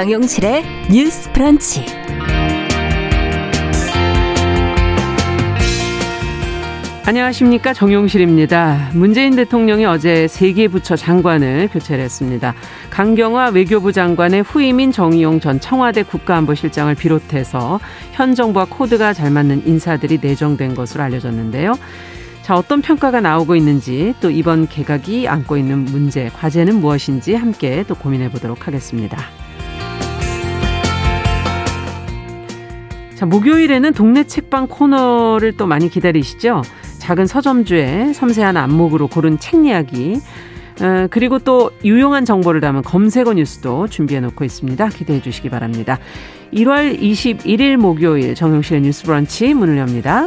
정용실의 뉴스 프런치. 안녕하십니까 정용실입니다. 문재인 대통령이 어제 세개 부처 장관을 교체를 했습니다. 강경화 외교부 장관의 후임인 정의용 전 청와대 국가안보실장을 비롯해서 현 정부와 코드가 잘 맞는 인사들이 내정된 것으로 알려졌는데요. 자, 어떤 평가가 나오고 있는지 또 이번 개각이 안고 있는 문제, 과제는 무엇인지 함께 또 고민해 보도록 하겠습니다. 자, 목요일에는 동네 책방 코너를 또 많이 기다리시죠? 작은 서점주의 섬세한 안목으로 고른 책 이야기, 어, 그리고 또 유용한 정보를 담은 검색어 뉴스도 준비해 놓고 있습니다. 기대해 주시기 바랍니다. 1월 21일 목요일 정용실의 뉴스 브런치 문을 엽니다.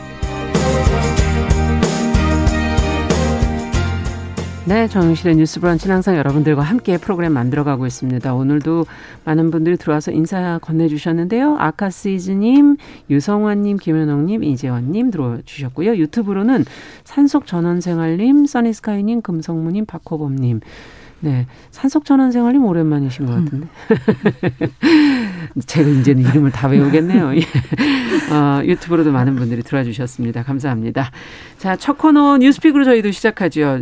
네, 정영실의 뉴스 브런치는 항상 여러분들과 함께 프로그램 만들어가고 있습니다. 오늘도 많은 분들이 들어와서 인사 건네주셨는데요. 아카시즈님, 유성환님, 김현옥님, 이재원님 들어주셨고요. 유튜브로는 산속전원생활님, 써니스카이님, 금성무님, 박호범님, 네. 산속전원생활님 오랜만이신 것 같은데. 제가 이제는 이름을 다 외우겠네요. 예. 어, 유튜브로도 많은 분들이 들어와 주셨습니다. 감사합니다. 자, 첫 코너 뉴스픽으로 저희도 시작하죠.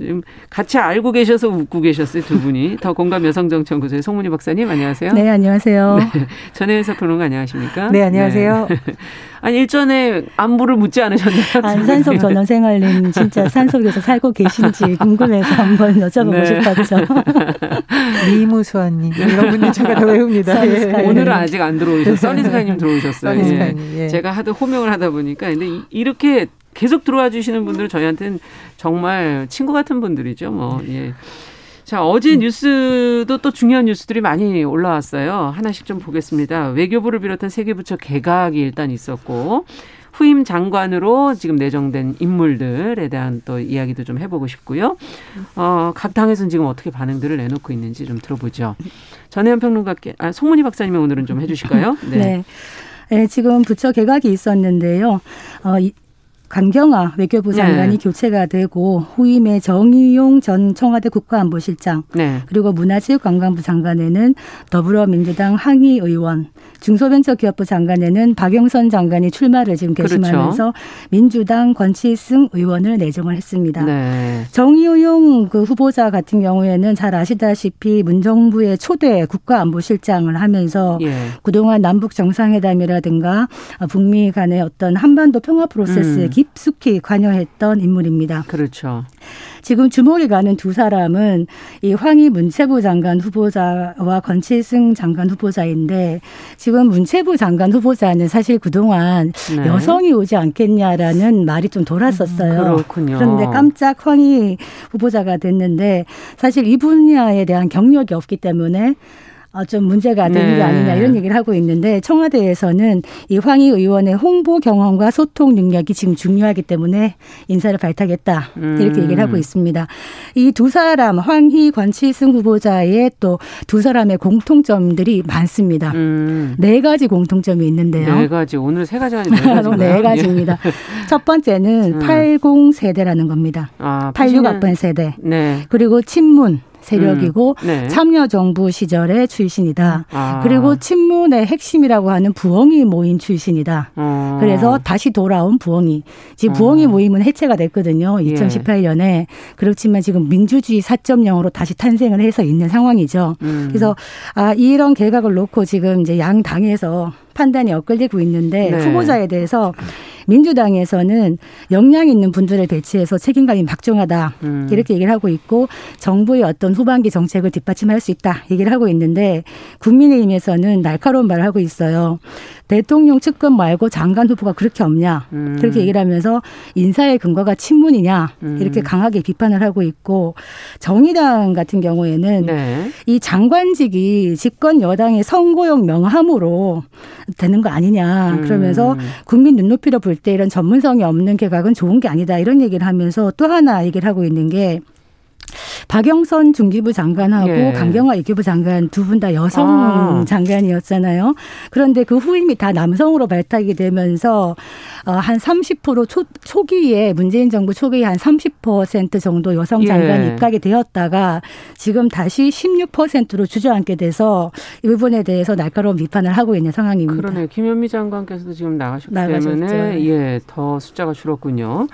같이 알고 계셔서 웃고 계셨어요, 두 분이. 더 공감 여성정치연구소의 송문희 박사님, 안녕하세요. 네, 안녕하세요. 네. 전혜연사 평론가 안녕하십니까? 네, 안녕하세요. 네. 아니 일전에 안부를 묻지 않으셨나요? 안산속 전원생활님 진짜 산속에서 살고 계신지 궁금해서 한번 여쭤보고 네. 싶었죠. 미무수아님 이런 분들 제가 다 외웁니다. 예. 오늘은 아직 안 들어오셨어요. 써니스카이님 들어오셨어요. 예. 예. 제가 하도 호명을 하다 보니까 근데 이렇게 계속 들어와 주시는 분들은 저희한테는 정말 친구 같은 분들이죠. 뭐 예. 자, 어제 뉴스도 또 중요한 뉴스들이 많이 올라왔어요. 하나씩 좀 보겠습니다. 외교부를 비롯한 세계부처 개각이 일단 있었고, 후임 장관으로 지금 내정된 인물들에 대한 또 이야기도 좀 해보고 싶고요. 어, 각 당에서는 지금 어떻게 반응들을 내놓고 있는지 좀 들어보죠. 전혜연 평론가께, 아, 송문희 박사님이 오늘은 좀 해주실까요? 네. 네. 네, 지금 부처 개각이 있었는데요. 어, 이, 강경화 외교부 장관이 네. 교체가 되고 후임의 정의용 전 청와대 국가안보실장 네. 그리고 문화체육관광부 장관에는 더불어민주당 항의 의원 중소벤처기업부 장관에는 박영선 장관이 출마를 지금 결심하면서 그렇죠. 민주당 권치승 의원을 내정을 했습니다. 네. 정의용 그 후보자 같은 경우에는 잘 아시다시피 문정부의 초대 국가안보실장을 하면서 예. 그동안 남북 정상회담이라든가 북미 간의 어떤 한반도 평화 프로세스에 음. 깊숙이 관여했던 인물입니다. 그렇죠. 지금 주목이 가는 두 사람은 이 황희 문체부 장관 후보자와 권칠승 장관 후보자인데 지금 문체부 장관 후보자는 사실 그동안 네. 여성이 오지 않겠냐라는 말이 좀 돌았었어요. 음, 그렇군요. 그런데 깜짝 황희 후보자가 됐는데 사실 이 분야에 대한 경력이 없기 때문에 어, 좀 문제가 되는 네. 게 아니냐 이런 얘기를 하고 있는데 청와대에서는 이 황희 의원의 홍보 경험과 소통 능력이 지금 중요하기 때문에 인사를 발탁했다 이렇게 음. 얘기를 하고 있습니다. 이 두 사람 황희 권치승 후보자의 또 두 사람의 공통점들이 많습니다. 음. 네 가지 공통점이 있는데요. 네 가지 오늘 세 가지가 아니라 네, 네 가지입니다. 첫 번째는 음. 80 세대라는 겁니다. 아, 86학번 세대. 네. 그리고 친문 세력이고 음, 네. 참여 정부 시절의 출신이다. 아. 그리고 친문의 핵심이라고 하는 부엉이 모임 출신이다. 어. 그래서 다시 돌아온 부엉이. 지금 부엉이 어. 모임은 해체가 됐거든요. 2018년에. 예. 그렇지만 지금 민주주의 4.0으로 다시 탄생을 해서 있는 상황이죠. 음. 그래서 아 이런 개각을 놓고 지금 이제 양 당에서 판단이 엇갈리고 있는데 네. 후보자에 대해서 민주당에서는 역량 있는 분들을 배치해서 책임감이 박정하다 음. 이렇게 얘기를 하고 있고 정부의 어떤 후반기 정책을 뒷받침할 수 있다 얘기를 하고 있는데 국민의힘에서는 날카로운 말을 하고 있어요. 대통령 측근 말고 장관 후보가 그렇게 없냐 음. 그렇게 얘기를 하면서 인사의 근거가 친문이냐 음. 이렇게 강하게 비판을 하고 있고 정의당 같은 경우에는 네. 이 장관직이 집권 여당의 선거용 명함으로 되는 거 아니냐 음. 그러면서 국민 눈높이로 볼 때 이런 전문성이 없는 개각은 좋은 게 아니다 이런 얘기를 하면서 또 하나 얘기를 하고 있는 게 박영선 중기부 장관하고 예. 강경화 외교부 장관 두 분 다 여성 아. 장관이었잖아요. 그런데 그 후임이 다 남성으로 발탁이 되면서 어, 한30% 초, 초기에 문재인 정부 초기에 한 30% 정도 여성 장관이 예. 입각이 되었다가 지금 다시 16%로 주저앉게 돼서 이 부분에 대해서 날카로운 비판을 하고 있는 상황입니다. 그러네. 김현미 장관께서도 지금 나가셨기 나가셨죠. 때문에 예, 더 숫자가 줄었군요.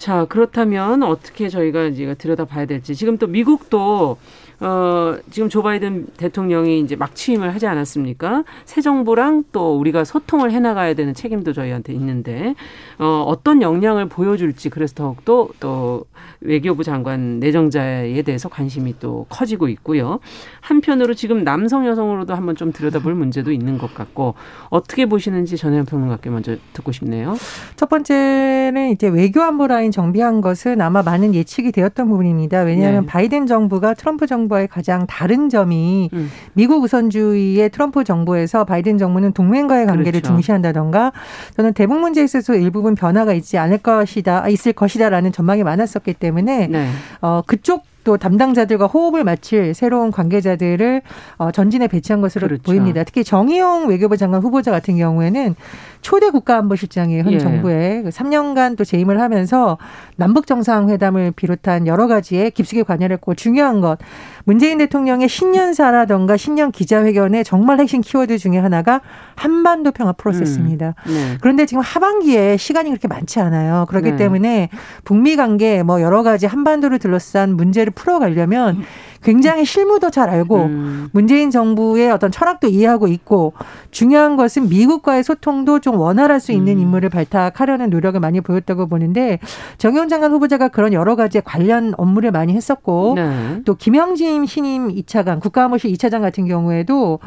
자, 그렇다면 어떻게 저희가 이제 들여다봐야 될지. 지금 또 미국도 어, 지금 조 바이든 대통령이 이제 막 취임을 하지 않았습니까? 새 정부랑 또 우리가 소통을 해나가야 되는 책임도 저희한테 있는데, 어, 어떤 역량을 보여줄지 그래서 더욱더 또 외교부 장관 내정자에 대해서 관심이 또 커지고 있고요. 한편으로 지금 남성 여성으로도 한번 좀 들여다볼 문제도 있는 것 같고, 어떻게 보시는지 전혜연 평론가께 먼저 듣고 싶네요. 첫 번째는 이제 외교 안보 라인 정비한 것은 아마 많은 예측이 되었던 부분입니다. 왜냐하면 네. 바이든 정부가 트럼프 정부 정부와의 가장 다른 점이 음. 미국 우선주의의 트럼프 정부에서 바이든 정부는 동맹과의 관계를 그렇죠. 중시한다던가 저는 대북 문제에 있어서 일부분 변화가 있지 않을 것이다, 있을 것이다라는 전망이 많았었기 때문에 네. 어, 그쪽 또 담당자들과 호흡을 맞출 새로운 관계자들을 어, 전진에 배치한 것으로 그렇죠. 보입니다. 특히 정의용 외교부 장관 후보자 같은 경우에는 초대 국가안보실장이에요. 현 예. 정부에 3년간 그또 재임을 하면서 남북 정상회담을 비롯한 여러 가지에 깊숙이 관여했고 중요한 것 문재인 대통령의 신년사라던가 신년 기자회견의 정말 핵심 키워드 중에 하나가 한반도 평화 프로세스입니다. 음. 네. 그런데 지금 하반기에 시간이 그렇게 많지 않아요. 그렇기 네. 때문에 북미 관계 뭐 여러 가지 한반도를 둘러싼 문제를 풀어가려면 굉장히 실무도 잘 알고 음. 문재인 정부의 어떤 철학도 이해하고 있고 중요한 것은 미국과의 소통도 좀 원활할 수 있는 음. 인물을 발탁하려는 노력을 많이 보였다고 보는데 정용 장관 후보자가 그런 여러 가지 관련 업무를 많이 했었고 네. 또 김영진 신임 2차관 국가안보실 2차장 같은 경우에도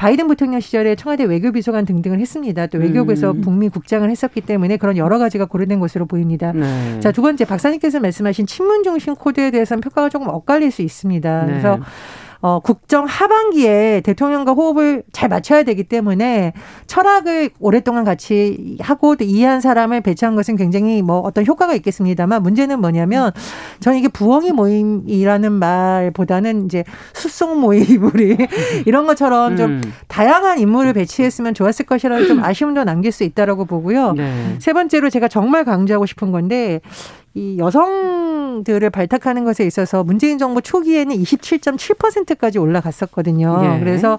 바이든 부통령 시절에 청와대 외교비서관 등등을 했습니다. 또 외교부에서 음. 북미 국장을 했었기 때문에 그런 여러 가지가 고려된 것으로 보입니다. 네. 자, 두 번째 박사님께서 말씀하신 친문 중심 코드에 대해서는 평가가 조금 엇갈릴 수 있습니다. 네. 그래서 어, 국정 하반기에 대통령과 호흡을 잘 맞춰야 되기 때문에 철학을 오랫동안 같이 하고 이해한 사람을 배치한 것은 굉장히 뭐 어떤 효과가 있겠습니다만 문제는 뭐냐면 저는 이게 부엉이 모임이라는 말보다는 이제 수송 모임이 이런 것처럼 좀 음. 다양한 인물을 배치했으면 좋았을 것이라는 좀 아쉬움도 남길 수 있다라고 보고요. 네. 세 번째로 제가 정말 강조하고 싶은 건데 이 여성들을 발탁하는 것에 있어서 문재인 정부 초기에는 27.7%까지 올라갔었거든요. 예. 그래서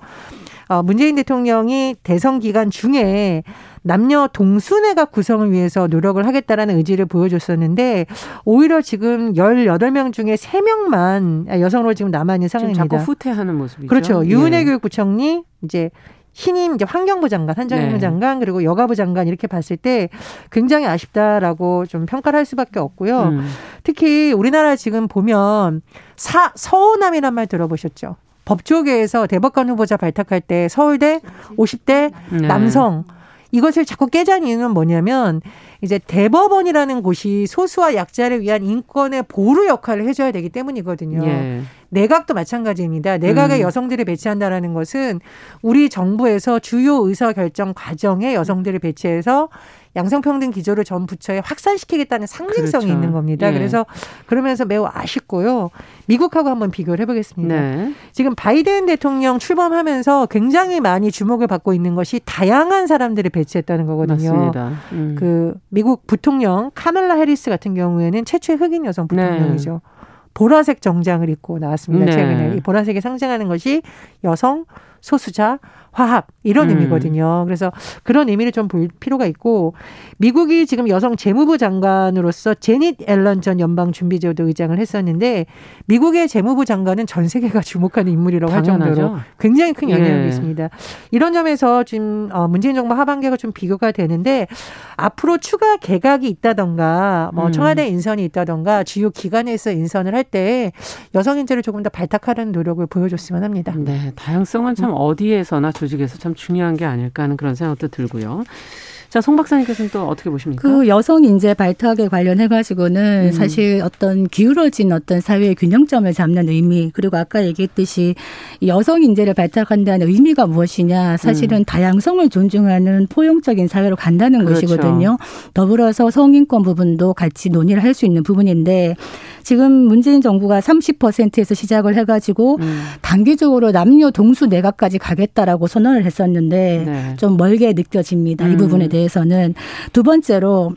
어, 문재인 대통령이 대선 기간 중에 남녀 동순회가 구성을 위해서 노력을 하겠다라는 의지를 보여줬었는데 오히려 지금 18명 중에 3명만 여성으로 지금 남아 있는 상황입니다. 자꾸 후퇴하는 모습이죠. 그렇죠. 유은혜 예. 교육부총리 이제 신임 이제 환경부 장관, 한정희 네. 장관 그리고 여가부 장관 이렇게 봤을 때 굉장히 아쉽다라고 좀 평가를 할 수밖에 없고요. 음. 특히 우리나라 지금 보면 사 서호남이란 말 들어보셨죠? 법조계에서 대법관 후보자 발탁할 때 서울대 50대 네. 남성 이것을 자꾸 깨자는 이유는 뭐냐면 이제 대법원이라는 곳이 소수와 약자를 위한 인권의 보루 역할을 해줘야 되기 때문이거든요. 예. 내각도 마찬가지입니다. 내각에 음. 여성들을 배치한다라는 것은 우리 정부에서 주요 의사 결정 과정에 여성들을 배치해서 양성평등 기조를 전 부처에 확산시키겠다는 상징성이 그렇죠. 있는 겁니다. 예. 그래서 그러면서 매우 아쉽고요. 미국하고 한번 비교를 해보겠습니다. 네. 지금 바이든 대통령 출범하면서 굉장히 많이 주목을 받고 있는 것이 다양한 사람들을 배치했다는 거거든요. 맞습니다. 음. 그 미국 부통령 카멜라 해리스 같은 경우에는 최초의 흑인 여성 네. 부통령이죠. 네. 보라색 정장을 입고 나왔습니다. 네. 최근에 이 보라색이 상징하는 것이 여성, 소수자, 화합 이런 음. 의미거든요. 그래서 그런 의미를 좀 볼 필요가 있고 미국이 지금 여성 재무부 장관으로서 제닛 앨런 전 연방 준비제도 의장을 했었는데 미국의 재무부 장관은 전 세계가 주목하는 인물이라고 할 정도로 굉장히 큰 영향력이 예. 있습니다. 이런 점에서 지금 어, 문재인 정부 하반기가 좀 비교가 되는데 앞으로 추가 개각이 있다던가 뭐 음. 청와대 인선이 있다던가 주요 기관에서 인선을 할 때 여성 인재를 조금 더 발탁하는 노력을 보여줬으면 합니다. 네, 다양성은 참참 어디에서나 조직에서 참 중요한 게 아닐까 하는 그런 생각도 들고요. 자, 송 박사님께서는 또 어떻게 보십니까? 그 여성 인재 발탁에 관련해 가지고는 음. 사실 어떤 기울어진 어떤 사회의 균형점을 잡는 의미 그리고 아까 얘기했듯이 여성 인재를 발탁한다는 의미가 무엇이냐 사실은 음. 다양성을 존중하는 포용적인 사회로 간다는 그렇죠. 것이거든요. 더불어서 성인권 부분도 같이 논의를 할 수 있는 부분인데 지금 문재인 정부가 30%에서 시작을 해가지고 음. 단기적으로 남녀 동수 내각까지 가겠다라고 선언을 했었는데 네. 좀 멀게 느껴집니다. 이 음. 부분에 대해 서는 두 번째로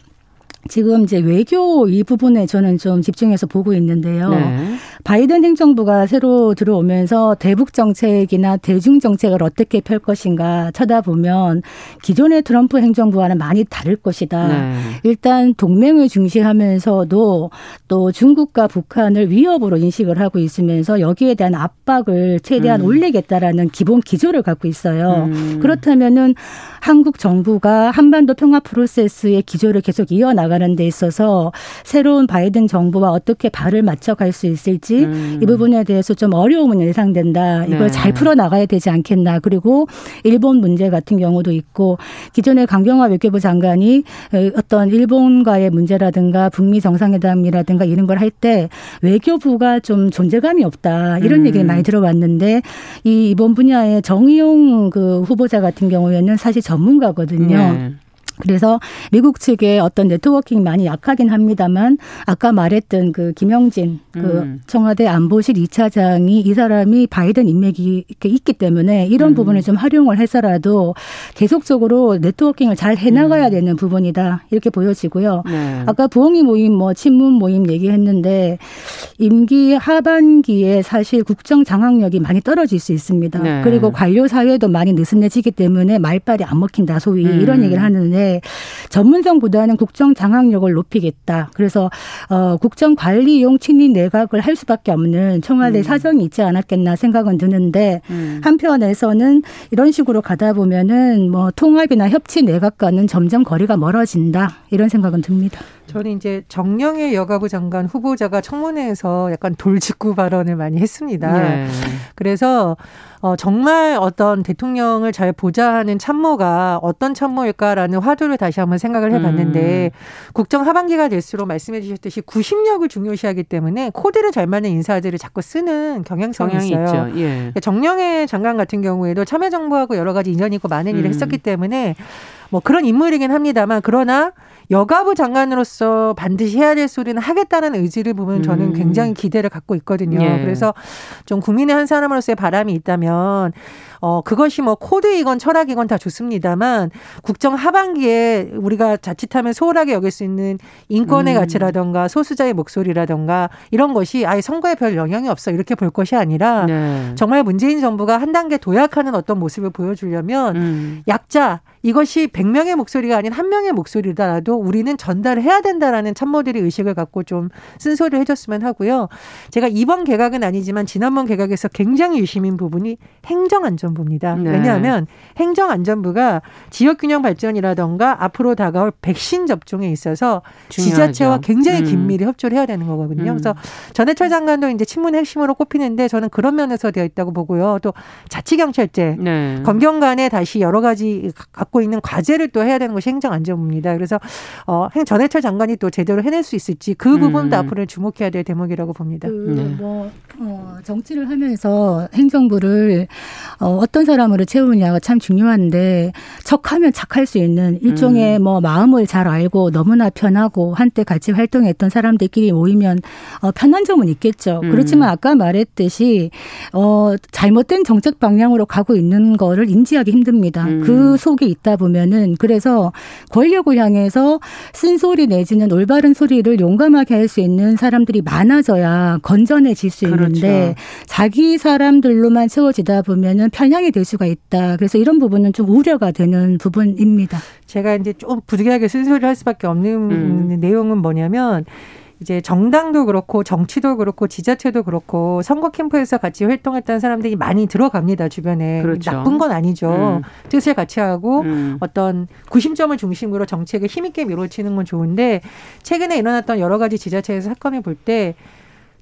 지금 이제 외교 이 부분에 저는 좀 집중해서 보고 있는데요. 네. 바이든 행정부가 새로 들어오면서 대북 정책이나 대중 정책을 어떻게 펼 것인가 쳐다보면 기존의 트럼프 행정부와는 많이 다를 것이다. 네. 일단 동맹을 중시하면서도 또 중국과 북한을 위협으로 인식을 하고 있으면서 여기에 대한 압박을 최대한 음. 올리겠다라는 기본 기조를 갖고 있어요. 음. 그렇다면은 한국 정부가 한반도 평화 프로세스의 기조를 계속 이어나가 나가는 데 있어서 새로운 바이든 정부와 어떻게 발을 맞춰갈 수 있을지 음. 이 부분에 대해서 좀 어려움은 예상된다. 이걸 네. 잘 풀어 나가야 되지 않겠나. 그리고 일본 문제 같은 경우도 있고 기존의 강경화 외교부 장관이 어떤 일본과의 문제라든가 북미 정상회담이라든가 이런 걸 할 때 외교부가 좀 존재감이 없다. 이런 음. 얘기를 많이 들어왔는데 이 이번 분야의 정의용 그 후보자 같은 경우에는 사실 전문가거든요. 네. 그래서 미국 측의 어떤 네트워킹이 많이 약하긴 합니다만 아까 말했던 그 김영진 그 음. 청와대 안보실 2차장이 이 사람이 바이든 인맥이 있기 때문에 이런 음. 부분을 좀 활용을 해서라도 계속적으로 네트워킹을 잘 해나가야 음. 되는 부분이다 이렇게 보여지고요. 네. 아까 부엉이 모임 뭐 친문 모임 얘기했는데 임기 하반기에 사실 국정 장악력이 많이 떨어질 수 있습니다. 네. 그리고 관료 사회도 많이 느슨해지기 때문에 말빨이 안 먹힌다 소위 음. 이런 얘기를 하는데 전문성보다는 국정 장악력을 높이겠다. 그래서 어, 국정 관리용 친인 내각을 할 수밖에 없는 청와대 음. 사정이 있지 않았겠나 생각은 드는데 음. 한편에서는 이런 식으로 가다 보면은 뭐 통합이나 협치 내각과는 점점 거리가 멀어진다 이런 생각은 듭니다. 저는 이제 정영애 여가부 장관 후보자가 청문회에서 약간 돌직구 발언을 많이 했습니다. 네. 그래서 어, 정말 어떤 대통령을 잘 보좌하는 참모가 어떤 참모일까라는 화두를 다시 한번 생각을 해봤는데 음. 국정 하반기가 될수록 말씀해 주셨듯이 구심력을 중요시하기 때문에 코드를 잘 맞는 인사들을 자꾸 쓰는 경향성이 있어요. 예. 그러니까 정영애 장관 같은 경우에도 참여정부하고 여러 가지 인연이 있고 많은 일을 음. 했었기 때문에 뭐 그런 인물이긴 합니다만 그러나 여가부 장관으로서 반드시 해야 될 소리는 하겠다는 의지를 보면 저는 음. 굉장히 기대를 갖고 있거든요. 예. 그래서 좀 국민의 한 사람으로서의 바람이 있다면 어, 그것이 뭐 코드이건 철학이건 다 좋습니다만 국정 하반기에 우리가 자칫하면 소홀하게 여길 수 있는 인권의 음. 가치라던가 소수자의 목소리라던가 이런 것이 아예 선거에 별 영향이 없어 이렇게 볼 것이 아니라 네. 정말 문재인 정부가 한 단계 도약하는 어떤 모습을 보여주려면 음. 약자 이것이 100명의 목소리가 아닌 한 명의 목소리 더라도 우리는 전달을 해야 된다라는 참모들이 의식을 갖고 좀 쓴소리를 해줬으면 하고요. 제가 이번 개각은 아니지만 지난번 개각에서 굉장히 유심인 부분이 행정안전부입니다. 네. 왜냐하면 행정안전부가 지역균형 발전이라던가 앞으로 다가올 백신 접종에 있어서 중요하죠. 지자체와 굉장히 음. 긴밀히 협조를 해야 되는 거거든요. 음. 그래서 전해철 장관도 이제 친문 핵심으로 꼽히는데 저는 그런 면에서 되어 있다고 보고요. 또 자치경찰제, 네. 검경 간에 다시 여러 가지 갖고 있는 과제를 또 해야 되는 것이 행정안전부입니다. 그래서 어, 전해철 장관이 또 제대로 해낼 수 있을지 그 음. 부분도 음. 앞으로 주목해야 될 대목이라고 봅니다. 그, 네. 뭐 어, 정치를 하면서 행정부를 어, 어떤 사람으로 채우느냐가 참 중요한데 척하면 착할 수 있는 일종의 음. 뭐 마음을 잘 알고 너무나 편하고 한때 같이 활동했던 사람들끼리 모이면 어, 편한 점은 있겠죠. 음. 그렇지만 아까 말했듯이 어, 잘못된 정책 방향으로 가고 있는 거를 인지하기 힘듭니다. 음. 그 속에 있 있다 보면은 그래서 권력을 향해서 쓴소리 내지는 올바른 소리를 용감하게 할 수 있는 사람들이 많아져야 건전해질 수 그렇죠. 있는데 자기 사람들로만 채워지다 보면은 편향이 될 수가 있다. 그래서 이런 부분은 좀 우려가 되는 부분입니다. 제가 이제 좀 부득이하게 쓴소리를 할 수밖에 없는 음. 내용은 뭐냐면 이제 정당도 그렇고 정치도 그렇고 지자체도 그렇고 선거 캠프에서 같이 활동했던 사람들이 많이 들어갑니다 주변에 그렇죠. 나쁜 건 아니죠 음. 뜻을 같이 하고 음. 어떤 구심점을 중심으로 정책을 힘있게 밀어치는 건 좋은데 최근에 일어났던 여러 가지 지자체에서 사건을 볼 때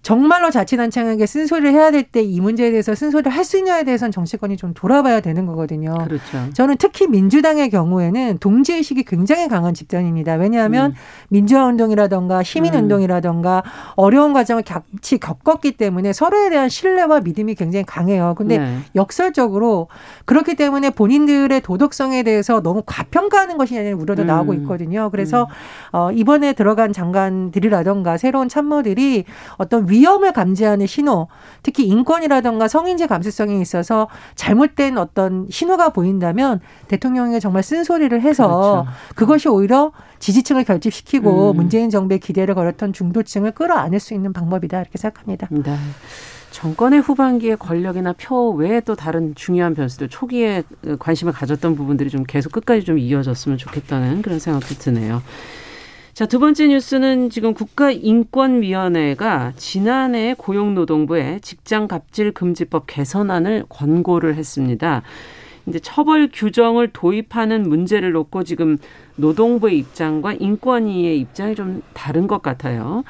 정말로 자치단체에게 쓴소리를 해야 될 때 이 문제에 대해서 쓴소리를 할 수 있냐에 대해서는 정치권이 좀 돌아봐야 되는 거거든요. 그렇죠. 저는 특히 민주당의 경우에는 동지의식이 굉장히 강한 집단입니다. 왜냐하면 음. 민주화 운동이라던가 시민 운동이라던가 음. 어려운 과정을 같이 겪었기 때문에 서로에 대한 신뢰와 믿음이 굉장히 강해요. 근데 네. 역설적으로 그렇기 때문에 본인들의 도덕성에 대해서 너무 과평가하는 것이냐는 우려도 음. 나오고 있거든요. 그래서 음. 어, 이번에 들어간 장관들이라던가 새로운 참모들이 어떤 위험을 감지하는 신호, 특히 인권이라던가 성인지 감수성에 있어서 잘못된 어떤 신호가 보인다면 대통령이 정말 쓴소리를 해서 그렇죠. 그것이 오히려 지지층을 결집시키고 음. 문재인 정부의 기대를 걸었던 중도층을 끌어안을 수 있는 방법이다 이렇게 생각합니다. 네. 정권의 후반기에 권력이나 표 외에 또 다른 중요한 변수들 초기에 관심을 가졌던 부분들이 좀 계속 끝까지 좀 이어졌으면 좋겠다는 그런 생각도 드네요. 자, 두 번째 뉴스는 지금 국가인권위원회가 지난해 고용노동부에 직장 갑질 금지법 개선안을 권고를 했습니다. 이제 처벌 규정을 도입하는 문제를 놓고 지금 노동부의 입장과 인권위의 입장이 좀 다른 것 같아요.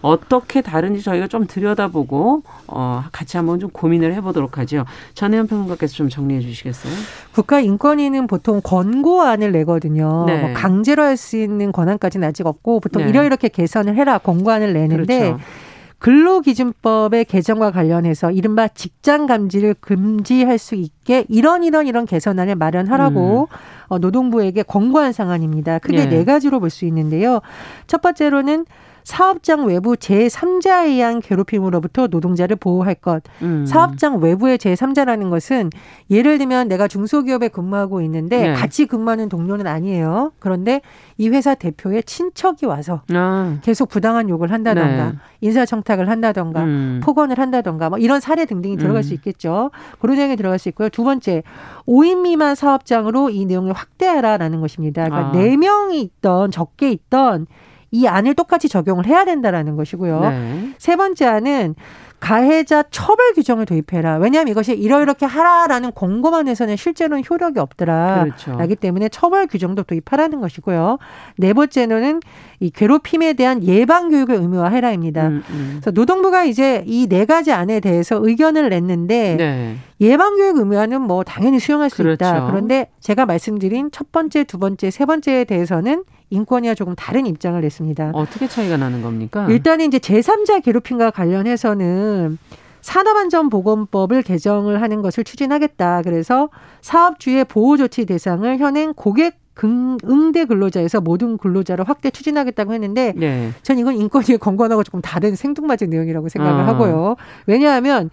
어떻게 다른지 저희가 좀 들여다보고 어, 같이 한번 좀 고민을 해보도록 하죠. 전혜연 평론가께서 좀 정리해 주시겠어요? 국가인권위는 보통 권고안을 내거든요. 네. 뭐 강제로 할 수 있는 권한까지는 아직 없고 보통 네. 이러이렇게 개선을 해라 권고안을 내는데 그렇죠. 근로기준법의 개정과 관련해서 이른바 직장 감지를 금지할 수 있게 이런 이런 이런 개선안을 마련하라고 음. 어, 노동부에게 권고한 상황입니다. 크게 네. 네 가지로 볼 수 있는데요. 첫 번째로는 사업장 외부 제3자에 의한 괴롭힘으로부터 노동자를 보호할 것. 음. 사업장 외부의 제3자라는 것은 예를 들면 내가 중소기업에 근무하고 있는데 네. 같이 근무하는 동료는 아니에요. 그런데 이 회사 대표의 친척이 와서 아. 계속 부당한 욕을 한다던가 네. 인사청탁을 한다던가 음. 폭언을 한다던가 뭐 이런 사례 등등이 들어갈 음. 수 있겠죠. 그런 내용이 들어갈 수 있고요. 두 번째, 5인 미만 사업장으로 이 내용을 확대하라라는 것입니다. 그러니까 아. 4명이 있던 적게 있던 이 안을 똑같이 적용을 해야 된다라는 것이고요. 네. 세 번째 안은 가해자 처벌 규정을 도입해라. 왜냐하면 이것이 이러이렇게 하라라는 공고만 해서는 실제로는 효력이 없더라. 그렇죠. 라기 때문에 처벌 규정도 도입하라는 것이고요. 네 번째는 이 괴롭힘에 대한 예방 교육을 의무화해라입니다. 음, 음. 그래서 노동부가 이제 이 네 가지 안에 대해서 의견을 냈는데 네. 예방 교육 의무화는 뭐 당연히 수용할 수 그렇죠. 있다. 그런데 제가 말씀드린 첫 번째, 두 번째, 세 번째에 대해서는 인권위와 조금 다른 입장을 냈습니다. 어떻게 차이가 나는 겁니까? 일단은 이제 제3자 괴롭힘과 관련해서는 산업안전보건법을 개정을 하는 것을 추진하겠다. 그래서 사업주의 보호조치 대상을 현행 고객 응대 근로자에서 모든 근로자를 확대 추진하겠다고 했는데 네. 전 이건 인권위의 권고하고 조금 다른 생뚱맞은 내용이라고 생각을 아. 하고요. 왜냐하면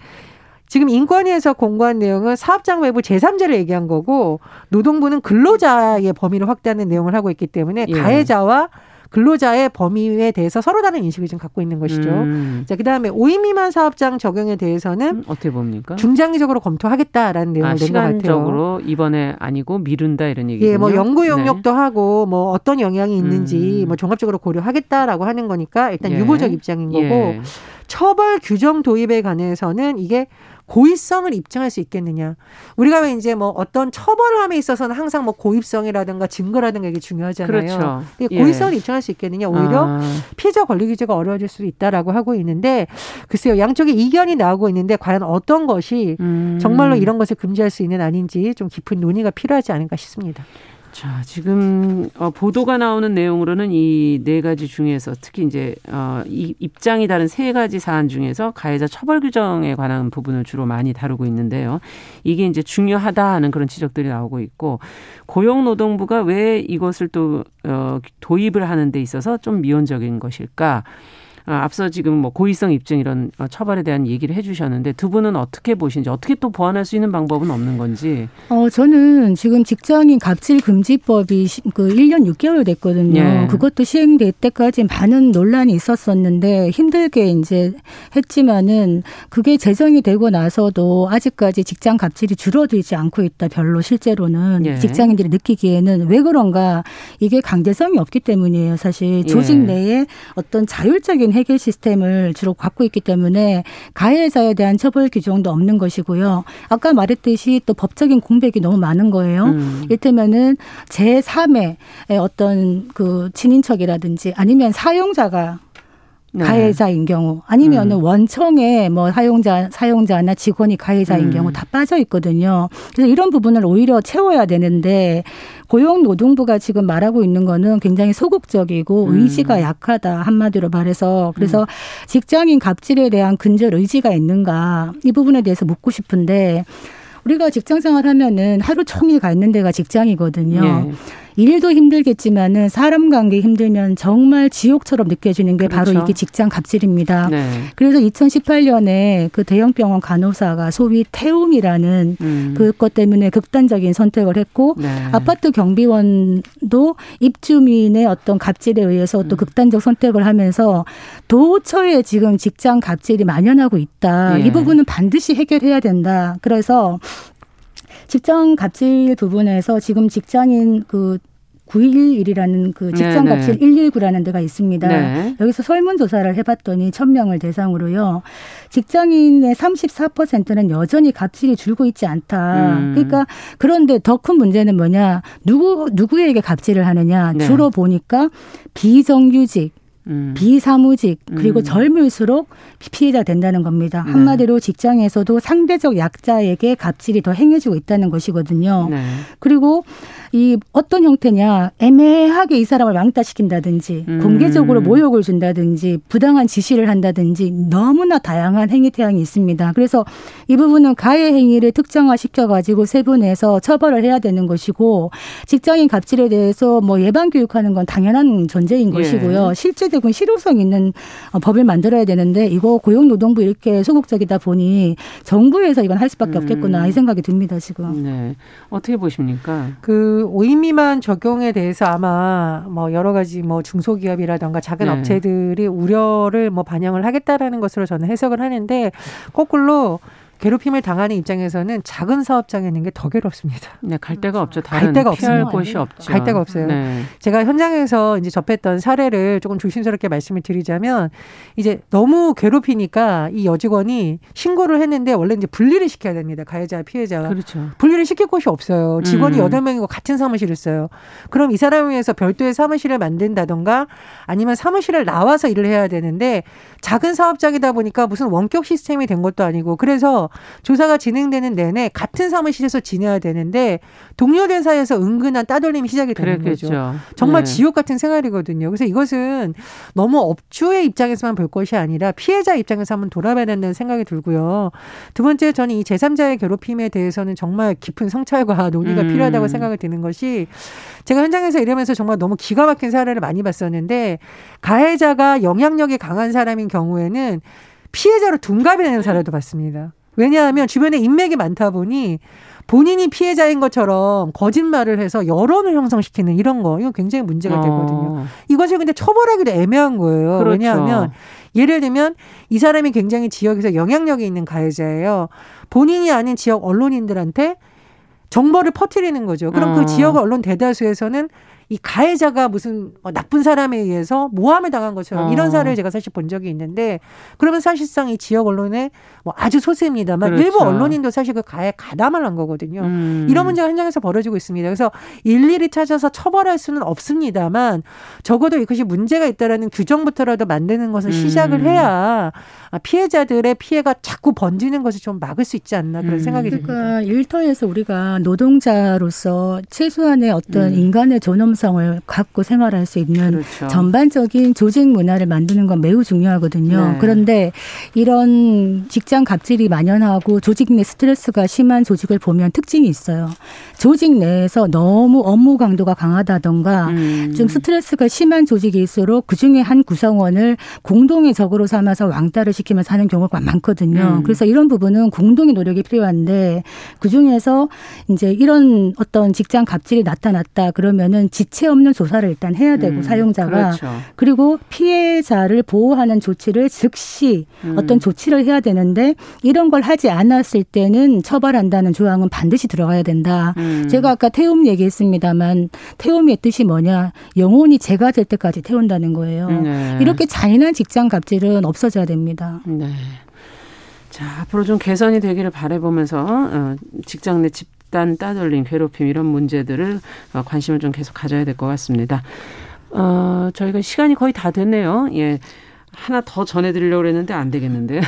지금 인권위에서 공고한 내용은 사업장 외부 제3자를 얘기한 거고 노동부는 근로자의 범위를 확대하는 내용을 하고 있기 때문에 예. 가해자와 근로자의 범위에 대해서 서로 다른 인식을 지금 갖고 있는 것이죠. 음. 자, 그다음에 5인 미만 사업장 적용에 대해서는 음, 어떻게 봅니까? 중장기적으로 검토하겠다라는 내용을 아, 낸것 같아요. 시간적으로 이번에 아니고 미룬다 이런 얘기죠. 예, 뭐 연구 용역도 네. 하고 뭐 어떤 영향이 있는지 음. 뭐 종합적으로 고려하겠다라고 하는 거니까 일단 예. 유보적 입장인 거고 예. 처벌 규정 도입에 관해서는 이게 고의성을 입증할 수 있겠느냐. 우리가 왜 이제 뭐 어떤 처벌을 함에 있어서는 항상 뭐 고의성이라든가 증거라든가 이게 중요하잖아요. 그렇죠. 근데 고의성을 예. 입증할 수 있겠느냐. 오히려 아. 피해자 권리 규제가 어려워질 수도 있다라고 하고 있는데 글쎄요. 양쪽의 이견이 나오고 있는데 과연 어떤 것이 음. 정말로 이런 것을 금지할 수 있는 아닌지 좀 깊은 논의가 필요하지 않을까 싶습니다. 자, 지금 어, 보도가 나오는 내용으로는 이 네 가지 중에서 특히 이제 어, 이 입장이 다른 세 가지 사안 중에서 가해자 처벌 규정에 관한 부분을 주로 많이 다루고 있는데요. 이게 이제 중요하다 하는 그런 지적들이 나오고 있고 고용노동부가 왜 이것을 또 어, 도입을 하는 데 있어서 좀 미온적인 것일까? 어, 앞서 지금 뭐 고의성 입증 이런 어, 처벌에 대한 얘기를 해주셨는데 두 분은 어떻게 보시는지 어떻게 또 보완할 수 있는 방법은 없는 건지? 어 저는 지금 직장인 갑질 금지법이 그 1년 6개월 됐거든요. 예. 그것도 시행될 때까지 많은 논란이 있었었는데 힘들게 이제 했지만은 그게 제정이 되고 나서도 아직까지 직장 갑질이 줄어들지 않고 있다. 별로 실제로는 예. 직장인들이 느끼기에는 왜 그런가 이게 강제성이 없기 때문이에요. 사실 조직 예. 내에 어떤 자율적인 해결 시스템을 주로 갖고 있기 때문에 가해자에 대한 처벌 규정도 없는 것이고요. 아까 말했듯이 또 법적인 공백이 너무 많은 거예요. 음. 일테면은 제3의 어떤 그 친인척이라든지 아니면 사용자가 네. 가해자인 경우 아니면은 음. 원청에 뭐 사용자 사용자나 직원이 가해자인 음. 경우 다 빠져 있거든요. 그래서 이런 부분을 오히려 채워야 되는데 고용노동부가 지금 말하고 있는 거는 굉장히 소극적이고 음. 의지가 약하다 한마디로 말해서 그래서 음. 직장인 갑질에 대한 근절 의지가 있는가 이 부분에 대해서 묻고 싶은데 우리가 직장 생활하면은 하루 종일 가 있는 데가 직장이거든요. 네. 일도 힘들겠지만은 사람 관계 힘들면 정말 지옥처럼 느껴지는 게 그렇죠. 바로 이게 직장 갑질입니다. 네. 그래서 2018년에 그 대형 병원 간호사가 소위 태움이라는 음. 그것 때문에 극단적인 선택을 했고 네. 아파트 경비원도 입주민의 어떤 갑질에 의해서 또 음. 극단적 선택을 하면서 도처에 지금 직장 갑질이 만연하고 있다. 예. 이 부분은 반드시 해결해야 된다. 그래서 직장 갑질 부분에서 지금 직장인 그 911이라는 그 직장 갑질 119라는 데가 있습니다. 네. 여기서 설문 조사를 해 봤더니 1000명을 대상으로요. 직장인의 34%는 여전히 갑질이 줄고 있지 않다. 음. 그러니까 그런데 더 큰 문제는 뭐냐. 누구, 누구에게 갑질을 하느냐. 네. 주로 보니까 비정규직, 음. 비사무직 그리고 음. 젊을수록 피해자 된다는 겁니다. 네. 한마디로 직장에서도 상대적 약자에게 갑질이 더 행해지고 있다는 것이거든요. 네. 그리고 이 어떤 형태냐 애매하게 이 사람을 왕따시킨다든지 음. 공개적으로 모욕을 준다든지 부당한 지시를 한다든지 너무나 다양한 행위 태양이 있습니다. 그래서 이 부분은 가해 행위를 특정화 시켜가지고 세분해서 처벌을 해야 되는 것이고 직장인 갑질에 대해서 뭐 예방 교육하는 건 당연한 전제인 예. 것이고요. 실제 되고 실효성 있는 어, 법을 만들어야 되는데 이거 고용노동부 이렇게 소극적이다 보니 정부에서 이건 할 수밖에 없겠구나 음. 이 생각이 듭니다 지금. 네. 어떻게 보십니까? 그 5인 미만 적용에 대해서 아마 뭐 여러 가지 뭐 중소기업이라던가 작은 네. 업체들이 우려를 뭐 반영을 하겠다라는 것으로 저는 해석을 하는데 거꾸로 괴롭힘을 당하는 입장에서는 작은 사업장에 있는 게 더 괴롭습니다. 네, 갈 데가 없죠. 다른 갈 데가 없어요. 곳이 없죠. 갈 데가 없어요. 네. 제가 현장에서 이제 접했던 사례를 조금 조심스럽게 말씀을 드리자면 이제 너무 괴롭히니까 이 여직원이 신고를 했는데 원래 이제 분리를 시켜야 됩니다. 가해자 피해자가. 그렇죠. 분리를 시킬 곳이 없어요. 직원이 음. 여덟 음. 명이고 같은 사무실을 써요. 그럼 이 사람을 위해서 별도의 사무실을 만든다던가 아니면 사무실을 나와서 일을 해야 되는데 작은 사업장이다 보니까 무슨 원격 시스템이 된 것도 아니고 그래서 조사가 진행되는 내내 같은 사무실에서 지내야 되는데 동료들 사이에서 은근한 따돌림이 시작이 되는 그랬겠죠. 거죠. 정말 네. 지옥 같은 생활이거든요. 그래서 이것은 너무 업주의 입장에서만 볼 것이 아니라 피해자 입장에서 한번 돌아봐야 된다는 생각이 들고요. 두 번째 저는 이 제3자의 괴롭힘에 대해서는 정말 깊은 성찰과 논의가 음. 필요하다고 생각이 드는 것이 제가 현장에서 일하면서 정말 너무 기가 막힌 사례를 많이 봤었는데 가해자가 영향력이 강한 사람인 경우에는 피해자로 둔갑이 되는 사례도 봤습니다. 왜냐하면 주변에 인맥이 많다 보니 본인이 피해자인 것처럼 거짓말을 해서 여론을 형성시키는 이런 거 이건 굉장히 문제가 되거든요. 어. 이것을 근데 처벌하기도 애매한 거예요. 그렇죠. 왜냐하면 예를 들면 이 사람이 굉장히 지역에서 영향력이 있는 가해자예요. 본인이 아닌 지역 언론인들한테 정보를 퍼뜨리는 거죠. 그럼 그 어. 그 지역 언론 대다수에서는 이 가해자가 무슨 뭐 나쁜 사람에 의해서 모함을 당한 것처럼 어. 이런 사례를 제가 사실 본 적이 있는데 그러면 사실상 이 지역 언론에 뭐 아주 소수입니다만 그렇죠. 일부 언론인도 사실 그 가해 가담을 한 거거든요. 음. 이런 문제가 현장에서 벌어지고 있습니다. 그래서 일일이 찾아서 처벌할 수는 없습니다만 적어도 이것이 문제가 있다라는 규정부터라도 만드는 것을 시작을 음. 해야 피해자들의 피해가 자꾸 번지는 것을 좀 막을 수 있지 않나 그런 음. 생각이 그러니까 듭니다. 그러니까 일터에서 우리가 노동자로서 최소한의 어떤 음. 인간의 존엄 성을 갖고 생활할 수 있는 그렇죠. 전반적인 조직 문화를 만드는 건 매우 중요하거든요. 네. 그런데 이런 직장 갑질이 만연하고 조직 내 스트레스가 심한 조직을 보면 특징이 있어요. 조직 내에서 너무 업무 강도가 강하다던가 음. 좀 스트레스가 심한 조직일수록 그 중에 한 구성원을 공동의 적으로 삼아서 왕따를 시키면서 하는 경우가 많거든요. 음. 그래서 이런 부분은 공동의 노력이 필요한데 그 중에서 이제 이런 어떤 직장 갑질이 나타났다 그러면은 지체 없는 조사를 일단 해야 되고 음. 사용자가 그렇죠. 그리고 피해자를 보호하는 조치를 즉시 음. 어떤 조치를 해야 되는데 이런 걸 하지 않았을 때는 처벌한다는 조항은 반드시 들어가야 된다. 음. 제가 아까 태움 얘기했습니다만 태움의 뜻이 뭐냐? 영혼이 제가 될 때까지 태운다는 거예요. 네. 이렇게 잔인한 직장 갑질은 없어져야 됩니다. 네. 자, 앞으로 좀 개선이 되기를 바라보면서 어, 직장 내 집 단 따돌림, 괴롭힘 이런 문제들을 어, 관심을 좀 계속 가져야 될 것 같습니다. 어, 저희가 시간이 거의 다 됐네요. 예. 하나 더 전해드리려고 그랬는데 안 되겠는데.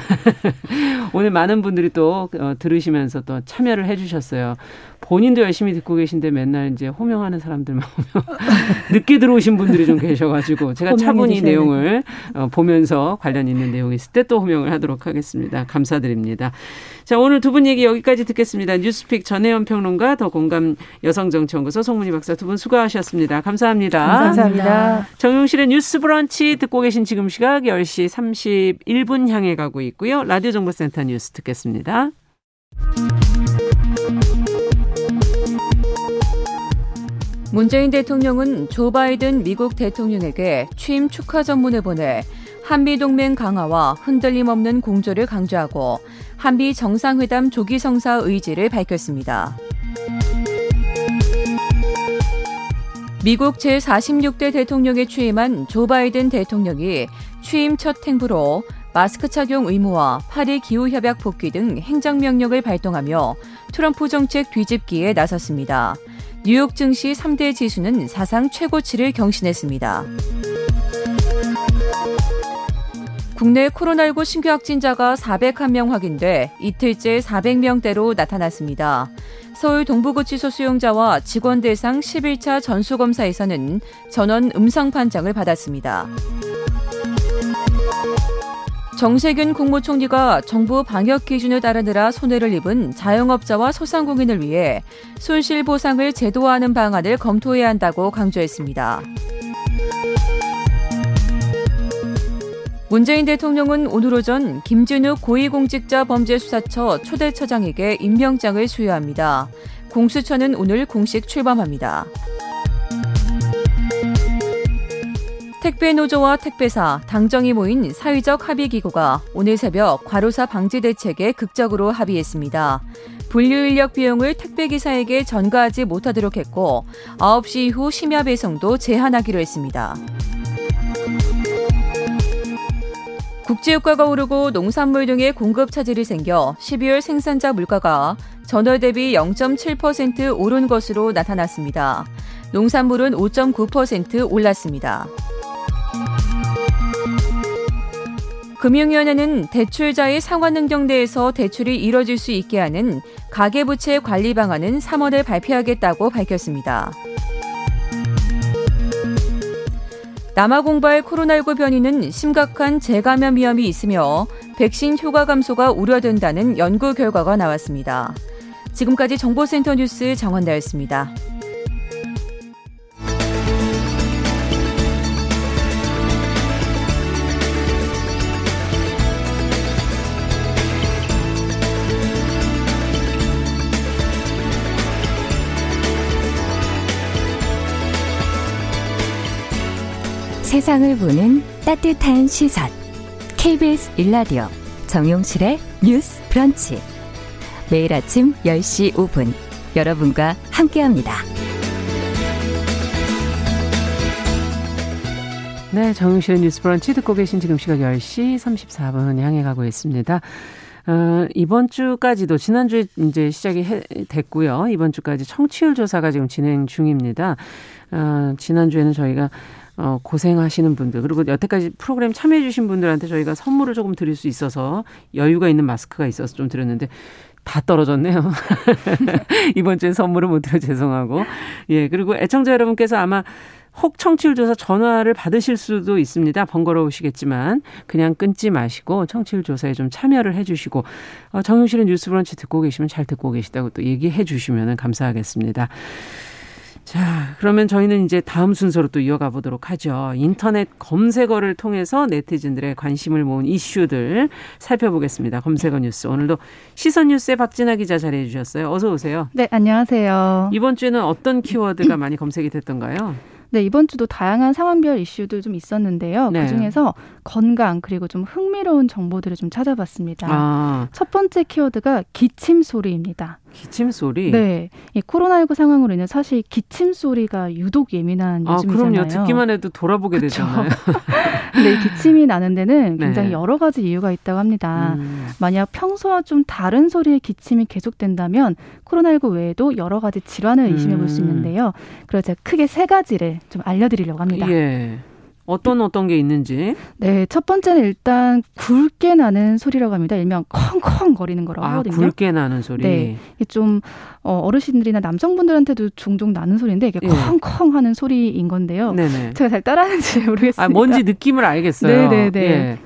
오늘 많은 분들이 또 어, 들으시면서 또 참여를 해주셨어요. 본인도 열심히 듣고 계신데 맨날 이제 호명하는 사람들만 오면 늦게 들어오신 분들이 좀 계셔가지고 제가 차분히 내용을 어, 보면서 관련 있는 내용이 있을 때 또 호명을 하도록 하겠습니다. 감사드립니다. 자 오늘 두 분 얘기 여기까지 듣겠습니다. 뉴스픽 전혜연 평론가 더 공감 여성정치연구소 송문희 박사 두 분 수고하셨습니다. 감사합니다. 감사합니다. 정용실의 뉴스 브런치 듣고 계신 지금 시각 10시 31분 향해 가고 있고요. 라디오 정보센터 뉴스 듣겠습니다. 문재인 대통령은 조 바이든 미국 대통령에게 취임 축하 전문을 보내 한미 동맹 강화와 흔들림 없는 공조를 강조하고 한미 정상회담 조기 성사 의지를 밝혔습니다. 미국 제46대 대통령에 취임한 조 바이든 대통령이 취임 첫 행보로 마스크 착용 의무와 파리 기후협약 복귀 등 행정명령을 발동하며 트럼프 정책 뒤집기에 나섰습니다. 뉴욕 증시 3대 지수는 사상 최고치를 경신했습니다. 국내 코로나19 신규 확진자가 401명 확인돼 이틀째 400명대로 나타났습니다. 서울 동부구치소 수용자와 직원 대상 11차 전수검사에서는 전원 음성 판정을 받았습니다. 정세균 국무총리가 정부 방역 기준을 따르느라 손해를 입은 자영업자와 소상공인을 위해 손실 보상을 제도화하는 방안을 검토해야 한다고 강조했습니다. 문재인 대통령은 오늘 오전 김진욱 고위공직자 범죄수사처 초대처장에게 임명장을 수여합니다. 공수처는 오늘 공식 출범합니다. 택배 노조와 택배사, 당정이 모인 사회적 합의 기구가 오늘 새벽 과로사 방지 대책에 극적으로 합의했습니다. 분류 인력 비용을 택배 기사에게 전가하지 못하도록 했고 9시 이후 심야 배송도 제한하기로 했습니다. 국제유가가 오르고 농산물 등의 공급 차질이 생겨 12월 생산자 물가가 전월 대비 0.7% 오른 것으로 나타났습니다. 농산물은 5.9% 올랐습니다. 금융위원회는 대출자의 상환능력 내에서 대출이 이뤄질 수 있게 하는 가계부채 관리 방안은 3월에 발표하겠다고 밝혔습니다. 남아공발 코로나19 변이는 심각한 재감염 위험이 있으며 백신 효과 감소가 우려된다는 연구 결과가 나왔습니다. 지금까지 정보센터 뉴스 정원다였습니다. 세상을 보는 따뜻한 시선. KBS 일라디오 정용실의 뉴스 브런치. 매일 아침 10시 5분 여러분과 함께합니다. 네, 정용실의 뉴스 브런치 듣고 계신 지금 시각 10시 34분 향해 가고 있습니다. 어, 이번 주까지도 지난주에 이제 시작이 해, 됐고요. 이번 주까지 청취율 조사가 지금 진행 중입니다. 어, 지난주에는 저희가 어, 고생하시는 분들 그리고 여태까지 프로그램 참여해 주신 분들한테 저희가 선물을 조금 드릴 수 있어서 여유가 있는 마스크가 있어서 좀 드렸는데 다 떨어졌네요. 이번 주에 선물을 못 드려 죄송하고. 예, 그리고 애청자 여러분께서 아마 혹 청취율 조사 전화를 받으실 수도 있습니다. 번거로우시겠지만 그냥 끊지 마시고 청취율 조사에 좀 참여를 해 주시고 어, 정용실의 뉴스 브런치 듣고 계시면 잘 듣고 계시다고 또 얘기해 주시면 감사하겠습니다. 자, 그러면 저희는 이제 다음 순서로 또 이어가 보도록 하죠. 인터넷 검색어를 통해서 네티즌들의 관심을 모은 이슈들 살펴보겠습니다. 검색어 뉴스. 오늘도 시선 뉴스의 박진아 기자 자리해 주셨어요. 어서 오세요. 네, 안녕하세요. 이번 주에는 어떤 키워드가 많이 검색이 됐던가요? 네, 이번 주도 다양한 상황별 이슈들 좀 있었는데요. 네. 그중에서 건강 그리고 좀 흥미로운 정보들을 좀 찾아봤습니다. 아. 첫 번째 키워드가 기침 소리입니다. 기침 소리? 네. 이 코로나19 상황으로 인해 사실 기침 소리가 유독 예민한 아, 요즘이잖아요. 그럼요. 듣기만 해도 돌아보게 그쵸? 되잖아요. 근데 이 기침이 나는 데는 네. 굉장히 네. 여러 가지 이유가 있다고 합니다. 음. 만약 평소와 좀 다른 소리의 기침이 계속된다면 코로나19 외에도 여러 가지 질환을 의심해 볼 수 있는데요. 그래서 제가 크게 세 가지를 좀 알려드리려고 합니다. 예. 어떤 어떤 게 있는지. 네, 첫 번째는 일단 굵게 나는 소리라고 합니다. 일명 컹컹 거리는 거라고 아, 하거든요. 굵게 나는 소리. 네, 이게 좀 어, 어르신들이나 남성분들한테도 종종 나는 소리인데 이게 예. 컹컹 하는 소리인 건데요. 네네. 제가 잘 따라하는지 모르겠어요. 아, 뭔지 느낌을 알겠어요. 네네네. 예.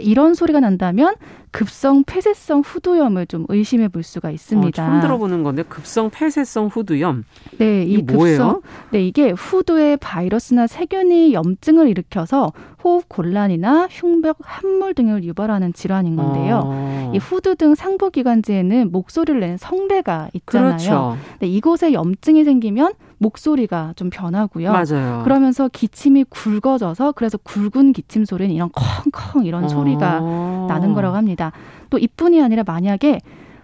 이런 소리가 난다면 급성 폐쇄성 후두염을 좀 의심해 볼 수가 있습니다. 어, 처음 들어보는 건데 급성 폐쇄성 후두염. 네, 이 급성 뭐예요? 네, 이게 후두에 바이러스나 세균이 염증을 일으켜서 호흡 곤란이나 흉벽 함몰 등을 유발하는 질환인 건데요. 어. 이 후두 등 상부 기관지에는 목소리를 내는 성대가 있잖아요. 그렇죠. 네, 이곳에 염증이 생기면 목소리가 좀 변하고요. 맞아요. 그러면서 기침이 굵어져서 그래서 굵은 기침 소리는 이런 컹컹 이런 어. 소리가 나는 거라고 합니다. 또 이뿐이 아니라 만약에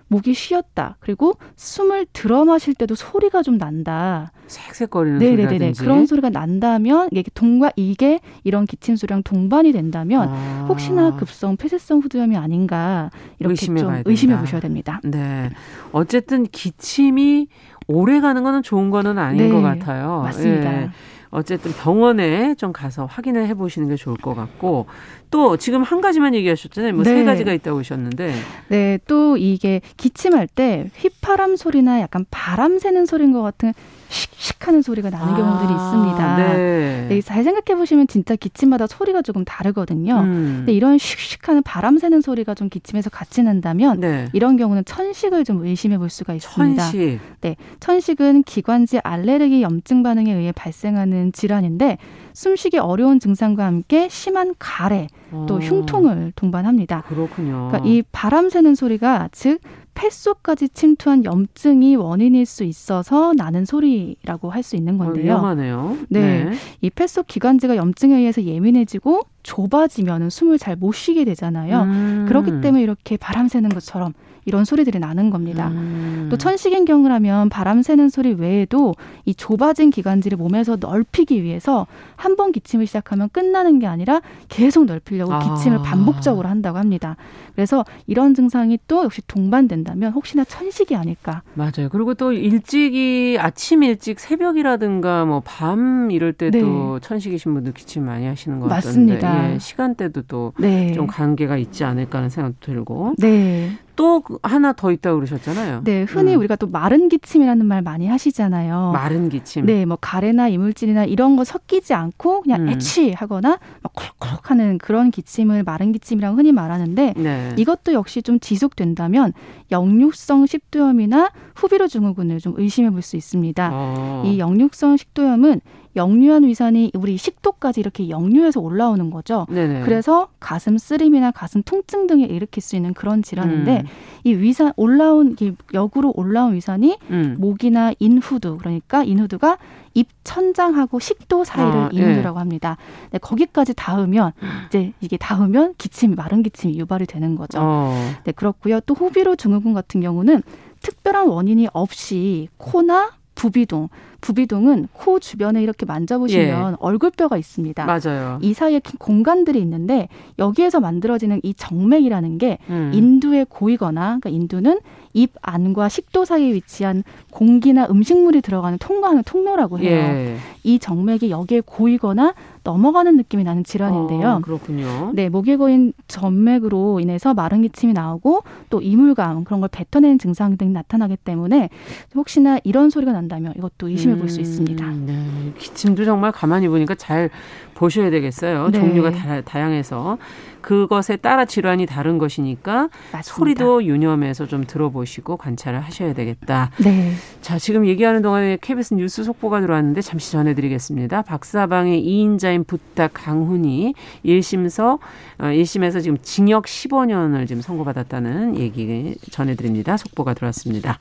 목이 쉬었다. 그리고 숨을 들어 마실 때도 소리가 좀 난다. 색색거리는 네네네 그런 소리가 난다면 이게 동과 이게 이런 기침 소리랑 동반이 된다면 아. 혹시나 급성 폐쇄성 후두염이 아닌가 이렇게 의심해 좀 의심해 보셔야 됩니다. 네. 어쨌든 기침이 오래 가는 거는 좋은 거는 아닌 네, 것 같아요. 맞습니다. 예. 어쨌든 병원에 좀 가서 확인을 해보시는 게 좋을 것 같고 또 지금 한 가지만 얘기하셨잖아요. 뭐세 네. 가지가 있다고 하셨는데. 네, 또 이게 기침할 때 휘파람 소리나 약간 바람 새는 소리인 것 같은 씩씩하는 소리가 나는 아, 경우들이 있습니다. 네. 네, 잘 생각해 보시면 진짜 기침마다 소리가 조금 다르거든요. 음. 근데 이런 씩씩하는 바람 새는 소리가 좀 기침에서 같이 난다면 네. 이런 경우는 천식을 좀 의심해 볼 수가 있습니다. 천식. 네, 천식은 기관지 알레르기 염증 반응에 의해 발생하는 질환인데 숨쉬기 어려운 증상과 함께 심한 가래 또 어. 흉통을 동반합니다. 그렇군요. 그러니까 이 바람 새는 소리가 즉 폐속까지 침투한 염증이 원인일 수 있어서 나는 소리라고 할 수 있는 어, 건데요. 어, 위험하네요. 네. 네. 이 폐속 기관지가 염증에 의해서 예민해지고 좁아지면 숨을 잘 못 쉬게 되잖아요. 음. 그렇기 때문에 이렇게 바람 새는 것처럼 이런 소리들이 나는 겁니다. 음. 또 천식인경을 하면 바람 새는 소리 외에도 이 좁아진 기관지를 몸에서 넓히기 위해서 한 번 기침을 시작하면 끝나는 게 아니라 계속 넓히려고 아. 기침을 반복적으로 한다고 합니다. 그래서 이런 증상이 또 역시 동반된다면 혹시나 천식이 아닐까. 맞아요. 그리고 또 일찍이 아침 일찍 새벽이라든가 뭐 밤 이럴 때도 네. 천식이신 분들 기침 많이 하시는 것 같은데 맞습니다. 예, 시간대도 또좀 네. 관계가 있지 않을까 하는 생각도 들고. 네. 또 하나 더 있다고 그러셨잖아요. 네, 흔히 음. 우리가 또 마른 기침이라는 말 많이 하시잖아요. 마른 기침. 네, 뭐 가래나 이물질이나 이런 거 섞이지 않고 그냥 음. 애취하거나 막 콜콜 하는 그런 기침을 마른 기침이라고 흔히 말하는데 네. 이것도 역시 좀 지속된다면 역류성 식도염이나 후비로 증후군을 좀 의심해 볼 수 있습니다. 어. 이 역류성 식도염은 역류한 위산이 우리 식도까지 이렇게 역류해서 올라오는 거죠. 네네. 그래서 가슴 쓰림이나 가슴 통증 등을 일으킬 수 있는 그런 질환인데 음. 이 위산 올라온 역으로 올라온 위산이 음. 목이나 인후두 그러니까 인후두가 입 천장하고 식도 사이를 아, 인후두라고 예. 합니다. 네, 거기까지 닿으면 이제 이게 닿으면 기침이 마른 기침이 유발이 되는 거죠. 어. 네, 그렇고요. 또 호비로 증후군 같은 경우는 특별한 원인이 없이 코나 부비동 부비동은 코 주변에 이렇게 만져보시면 예. 얼굴뼈가 있습니다. 맞아요. 이 사이에 공간들이 있는데 여기에서 만들어지는 이 정맥이라는 게 음. 인두에 고이거나 그러니까 인두는 입 안과 식도 사이에 위치한 공기나 음식물이 들어가는 통과하는 통로라고 해요. 예. 이 정맥이 여기에 고이거나 넘어가는 느낌이 나는 질환인데요. 어, 그렇군요. 네, 목에 고인 점맥으로 인해서 마른 기침이 나오고 또 이물감 그런 걸 뱉어내는 증상 등이 나타나기 때문에 혹시나 이런 소리가 난다면 이것도 의심 해 볼 수 있습니다. 음, 네. 기침도 정말 가만히 보니까 잘 보셔야 되겠어요. 네. 종류가 다, 다양해서 그것에 따라 질환이 다른 것이니까 맞습니다. 소리도 유념해서 좀 들어보시고 관찰을 하셔야 되겠다. 네. 자, 지금 얘기하는 동안에 KBS 뉴스 속보가 들어왔는데 잠시 전해드리겠습니다. 박사방의 2인자인 부탁 강훈이 1심서 어, 1심에서 지금 징역 15년을 지금 선고받았다는 얘기 전해드립니다. 속보가 들어왔습니다.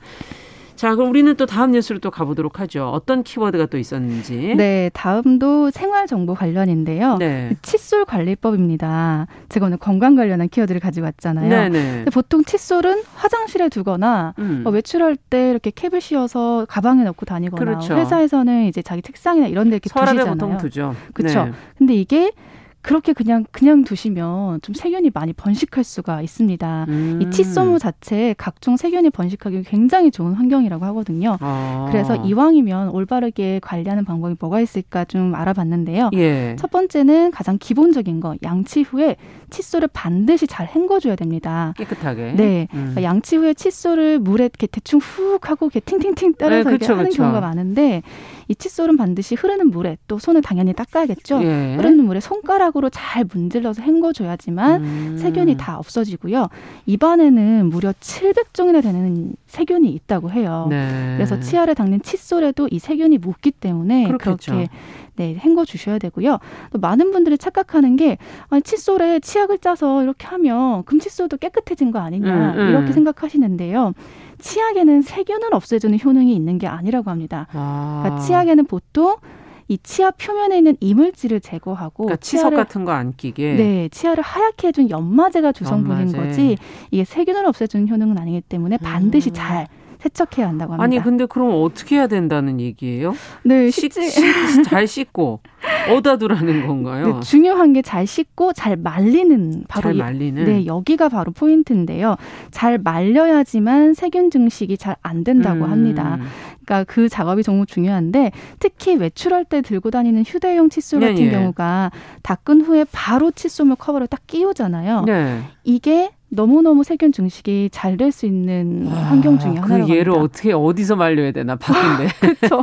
자, 그럼 우리는 또 다음 뉴스로 또 가보도록 하죠. 어떤 키워드가 또 있었는지. 네, 다음도 생활 정보 관련인데요. 네. 칫솔 관리법입니다. 제가 오늘 건강 관련한 키워드를 가지고 왔잖아요. 네, 네. 보통 칫솔은 화장실에 두거나 음. 뭐 외출할 때 이렇게 캡을 씌워서 가방에 넣고 다니거나 그렇죠. 회사에서는 이제 자기 책상이나 이런 데 이렇게 두시잖아요. 보통 두죠. 그렇죠. 네. 근데 이게 그렇게 그냥 그냥 두시면 좀 세균이 많이 번식할 수가 있습니다. 음. 이 칫솔물 자체에 각종 세균이 번식하기 굉장히 좋은 환경이라고 하거든요. 아. 그래서 이왕이면 올바르게 관리하는 방법이 뭐가 있을까 좀 알아봤는데요. 예. 첫 번째는 가장 기본적인 거 양치 후에 칫솔을 반드시 잘 헹궈줘야 됩니다. 깨끗하게. 네. 음. 그러니까 양치 후에 칫솔을 물에 이렇게 대충 훅 하고 이렇게 팅팅팅 떨어서 네, 그쵸, 하는 그쵸. 경우가 많은데 이 칫솔은 반드시 흐르는 물에 또 손을 당연히 닦아야겠죠. 예. 흐르는 물에 손가락으로 잘 문질러서 헹궈줘야지만 음. 세균이 다 없어지고요. 입안에는 무려 700종이나 되는 세균이 있다고 해요. 네. 그래서 치아를 닦는 칫솔에도 이 세균이 묻기 때문에 그렇겠죠. 그렇게 네, 헹궈 주셔야 되고요. 또 많은 분들이 착각하는 게 아니, 칫솔에 치약을 짜서 이렇게 하면 금칫솔도 깨끗해진 거 아니냐 음, 음. 이렇게 생각하시는데요. 치약에는 세균을 없애주는 효능이 있는 게 아니라고 합니다. 아. 그러니까 치약에는 보통 이 치아 표면에 있는 이물질을 제거하고 그러니까 치석 같은 거 안 끼게 네 치아를 하얗게 해준 연마제가 주성분인 연마제. 거지 이게 세균을 없애주는 효능은 아니기 때문에 반드시 음. 잘 세척해야 한다고 합니다. 아니 근데 그럼 어떻게 해야 된다는 얘기예요? 네, 씻, 씻, 잘 씻고 어디다 두라는 건가요? 네, 중요한 게 잘 씻고 잘 말리는 바로 잘 말리는 네 여기가 바로 포인트인데요. 잘 말려야지만 세균 증식이 잘 안 된다고 음. 합니다. 그러니까 그 작업이 정말 중요한데 특히 외출할 때 들고 다니는 휴대용 칫솔 같은 네, 네. 경우가 닦은 후에 바로 칫솔물 커버를 딱 끼우잖아요. 네. 이게 너무너무 세균 증식이 잘 될 수 있는 와, 환경 중에 하나라고 그 얘를 어떻게 어디서 말려야 되나 바뀐데. 그렇죠.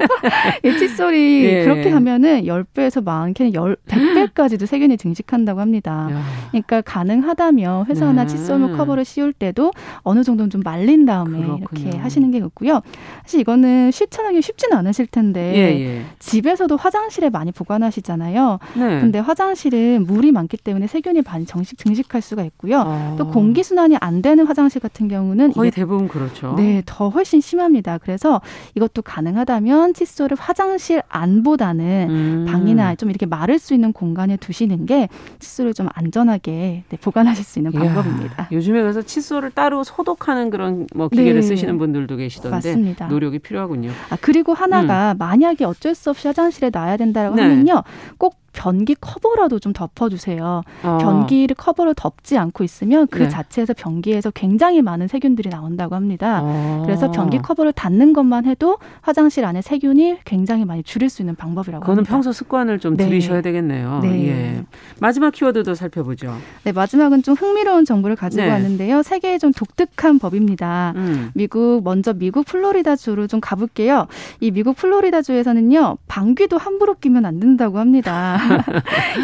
이 칫솔이 예. 그렇게 하면은 10배에서 많게는 10, 100배까지도 세균이 증식한다고 합니다. 야. 그러니까 가능하다면 회사나 네. 칫솔물 커버를 씌울 때도 어느 정도는 좀 말린 다음에 그렇군요. 이렇게 하시는 게 좋고요. 사실 이거는 실천하기 쉽지는 않으실 텐데 예, 예. 집에서도 화장실에 많이 보관하시잖아요. 네. 근데 화장실은 물이 많기 때문에 세균이 많이 정식 증식할 수가 있고요. 아. 또 공, 공기 순환이 안 되는 화장실 같은 경우는 거의 대부분 그렇죠. 네, 더 훨씬 심합니다. 그래서 이것도 가능하다면 칫솔을 화장실 안보다는 음. 방이나 좀 이렇게 마를 수 있는 공간에 두시는 게 칫솔을 좀 안전하게 네, 보관하실 수 있는 방법입니다. 요즘에 그래서 칫솔을 따로 소독하는 그런 뭐 기계를 네. 쓰시는 분들도 계시던데 맞습니다. 노력이 필요하군요. 아 그리고 하나가 음. 만약에 어쩔 수 없이 화장실에 놔야 된다라고 네. 하면요, 꼭 변기 커버라도 좀 덮어주세요. 어. 변기를 커버를 덮지 않고 있으면 그 네. 자체에서 변기에서 굉장히 많은 세균들이 나온다고 합니다. 어. 그래서 변기 커버를 닫는 것만 해도 화장실 안에 세균이 굉장히 많이 줄일 수 있는 방법이라고 그거는 합니다. 평소 습관을 좀 네. 들이셔야 되겠네요. 네. 예. 마지막 키워드도 살펴보죠. 네, 마지막은 좀 흥미로운 정보를 가지고 네. 왔는데요. 세계의 좀 독특한 법입니다. 음. 미국 먼저 미국 플로리다주로 좀 가볼게요. 이 미국 플로리다주에서는요 방귀도 함부로 끼면 안 된다고 합니다.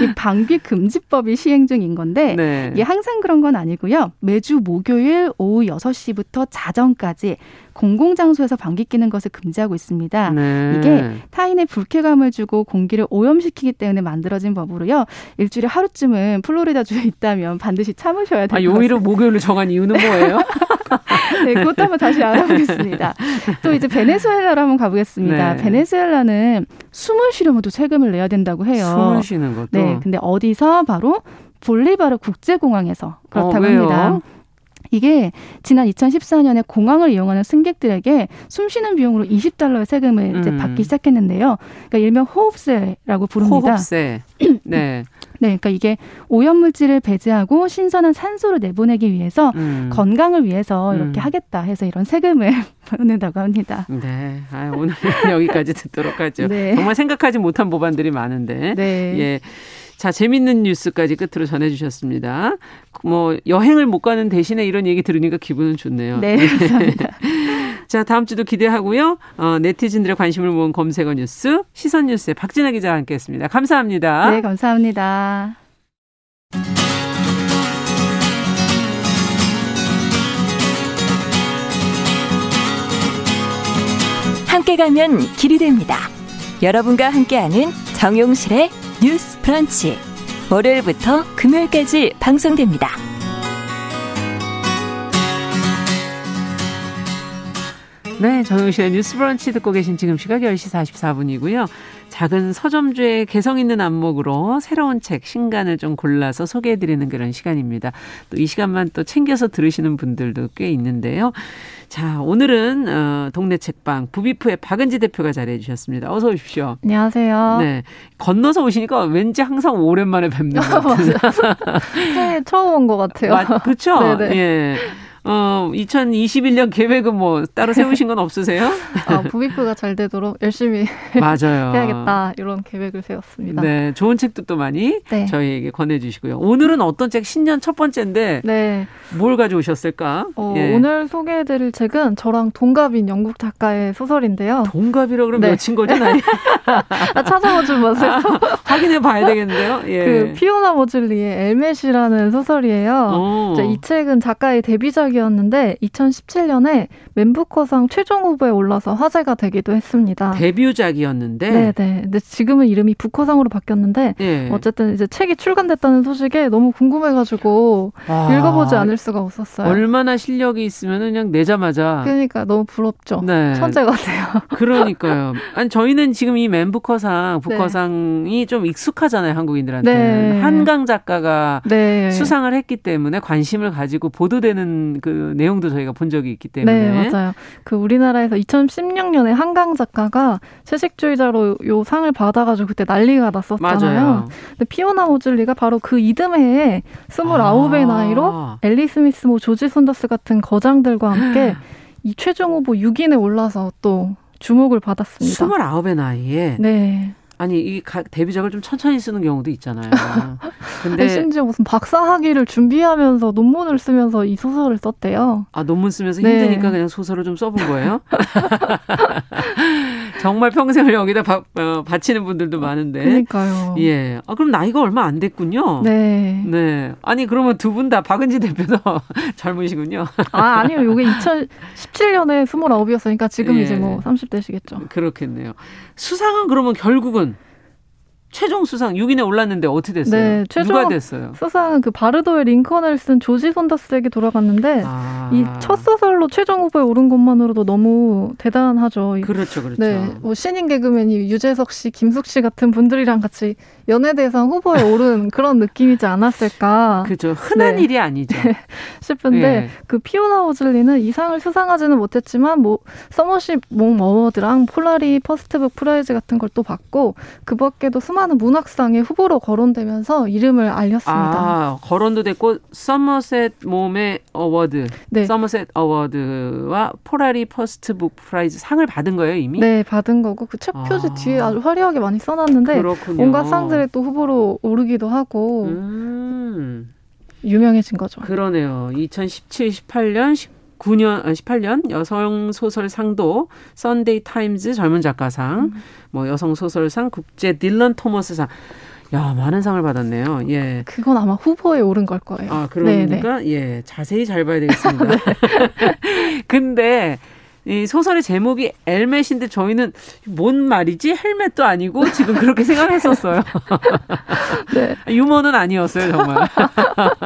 이 방귀 금지법이 시행 중인 건데 네. 이게 항상 그런 건 아니고요. 매주 목요일 오후 6시부터 자정까지 공공장소에서 방귀 끼는 것을 금지하고 있습니다. 네. 이게 타인의 불쾌감을 주고 공기를 오염시키기 때문에 만들어진 법으로요. 일주일에 하루쯤은 플로리다주에 있다면 반드시 참으셔야 됩니다. 아, 요일을 목요일로 정한 이유는 뭐예요? 네, 그것도 한번 다시 알아보겠습니다. 또 이제 베네수엘라로 한번 가보겠습니다. 네. 베네수엘라는 숨을 쉬려면 또 세금을 내야 된다고 해요. 숨을 쉬는 것도. 네, 근데 어디서 바로 볼리바르 국제공항에서 그렇다고 어, 합니다. 이게 지난 2014년에 공항을 이용하는 승객들에게 숨쉬는 비용으로 20달러의 세금을 음. 이제 받기 시작했는데요. 그러니까 일명 호흡세라고 부릅니다. 호흡세. 네. 네, 그러니까 이게 오염 물질을 배제하고 신선한 산소를 내보내기 위해서 음. 건강을 위해서 이렇게 음. 하겠다 해서 이런 세금을 보낸다고 합니다. 네, 아, 오늘 여기까지 듣도록 하죠. 네. 정말 생각하지 못한 법안들이 많은데, 네. 예. 자, 재밌는 뉴스까지 끝으로 전해주셨습니다. 뭐, 여행을 못 가는 대신에 이런 얘기 들으니까 기분은 좋네요. 네, 감사합니다. 자, 다음 주도 기대하고요. 어, 네티즌들의 관심을 모은 검색어 뉴스, 시선 뉴스의 박진아 기자와 함께 했습니다. 감사합니다. 네, 감사합니다. 함께 가면 길이 됩니다. 여러분과 함께하는 정용실의 뉴스 프런치. 월요일부터 금요일까지 방송됩니다. 네, 정용실의 뉴스 브런치 듣고 계신 지금 시각 10시 44분이고요. 작은 서점주의 개성 있는 안목으로 새로운 책, 신간을 좀 골라서 소개해드리는 그런 시간입니다. 또 이 시간만 또 챙겨서 들으시는 분들도 꽤 있는데요. 자, 오늘은 어, 동네 책방 부비프의 박은지 대표가 자리해 주셨습니다. 어서 오십시오. 안녕하세요. 네. 건너서 오시니까 왠지 항상 오랜만에 뵙는 것 같은. 네, 처음 온 것 같아요. 그렇죠? 예. 어, 2021년 계획은 뭐 따로 세우신 건 없으세요? 아, 부비프가 잘 되도록 열심히 맞아요. 해야겠다 이런 계획을 세웠습니다. 네, 좋은 책도 또 많이 네. 저희에게 권해주시고요. 오늘은 어떤 책 신년 첫 번째인데 네. 뭘 가져오셨을까? 어, 예. 오늘 소개해드릴 책은 저랑 동갑인 영국 작가의 소설인데요. 동갑이라 그러면 네. 몇친 거죠, 나이? 아, 찾아보지 마세요. 확인해 봐야 되겠는데요. 예. 그 피오나 모즐리의 엘멧이라는 소설이에요. 이 책은 작가의 데뷔작 데뷔작이었는데 2017년에 멘부커상 최종 후보에 올라서 화제가 되기도 했습니다. 데뷔작이었는데. 네네. 근데 지금은 이름이 부커상으로 바뀌었는데 네. 어쨌든 이제 책이 출간됐다는 소식에 너무 궁금해가지고 아, 읽어보지 않을 수가 없었어요. 얼마나 실력이 있으면 그냥 내자마자. 그러니까 너무 부럽죠. 네. 천재 같아요. 그러니까요. 아니 저희는 지금 이 멘부커상, 부커상이 네. 좀 익숙하잖아요 한국인들한테. 네. 한강 작가가 네. 수상을 했기 때문에 관심을 가지고 보도되는 그 내용도 저희가 본 적이 있기 때문에. 네, 맞아요. 그 우리나라에서 2016년에 한강 작가가 채식주의자로 요 상을 받아가지고 그때 난리가 났었잖아요. 맞아요. 근데 피오나 모즐리가 바로 그 이듬해에 29의 아. 나이로 엘리 스미스, 뭐 조지 손더스 같은 거장들과 함께 이 최종 후보 6인에 올라서 또 주목을 받았습니다. 29의 나이에? 네. 아니 이 데뷔작을 좀 천천히 쓰는 경우도 있잖아요. 근데 심지어 무슨 박사학위를 준비하면서 논문을 쓰면서 이 소설을 썼대요. 아 논문 쓰면서 네. 힘드니까 그냥 소설을 좀 써본 거예요? 정말 평생을 여기다 바, 어, 바치는 분들도 많은데. 그러니까요. 예. 아 그럼 나이가 얼마 안 됐군요. 네. 네. 아니 그러면 두 분 다 박은지 대표도 젊으시군요. 아 아니요. 요게 2017년에 29이었으니까 지금 예. 이제 뭐 30대시겠죠. 그렇겠네요. 수상은 그러면 결국은 최종 수상 6인에 올랐는데 어떻게 됐어요? 네, 최종 누가 됐어요? 수상은 그 바르도의 링컨을 쓴 조지 손더스에게 돌아갔는데 아. 이 첫 소설로 최종 후보에 오른 것만으로도 너무 대단하죠. 그렇죠, 그렇죠. 네, 뭐 신인 개그맨이 유재석 씨, 김숙 씨 같은 분들이랑 같이 연예대상 후보에 오른 그런 느낌이지 않았을까? 그죠, 흔한 네. 일이 아니죠. 싶은데 네. 그 피오나 오즐리는 이 상을 수상하지는 못했지만 뭐 Somerset Maugham Award랑 Polari First Book Prize 같은 걸 또 받고 그 밖에도 수많은 문학상에 후보로 거론되면서 이름을 알렸습니다. 아, 거론도 됐고 서머셋 몸의 어워드, 네. Somerset Award와 Polari First Book Prize 상을 받은 거예요 이미? 네, 받은 거고 그 책 표지 아. 뒤에 아주 화려하게 많이 써놨는데 그렇군요. 온갖 상들 에 또 후보로 오르기도 하고 음. 유명해진 거죠. 그러네요. 2017, 18년, 9년, 18년 여성 소설 상도 Sunday Times 젊은 작가상, 음. 뭐 여성 소설상 국제 딜런 토머스상. 야, 많은 상을 받았네요. 예. 그건 아마 후보에 오른 걸 거예요. 아, 그러니까 네네. 예, 자세히 잘 봐야 되겠습니다. 네. 근데 이 소설의 제목이 엘멧인데 저희는 뭔 말이지? 헬멧도 아니고 지금 그렇게 생각했었어요. 네. 유머는 아니었어요, 정말.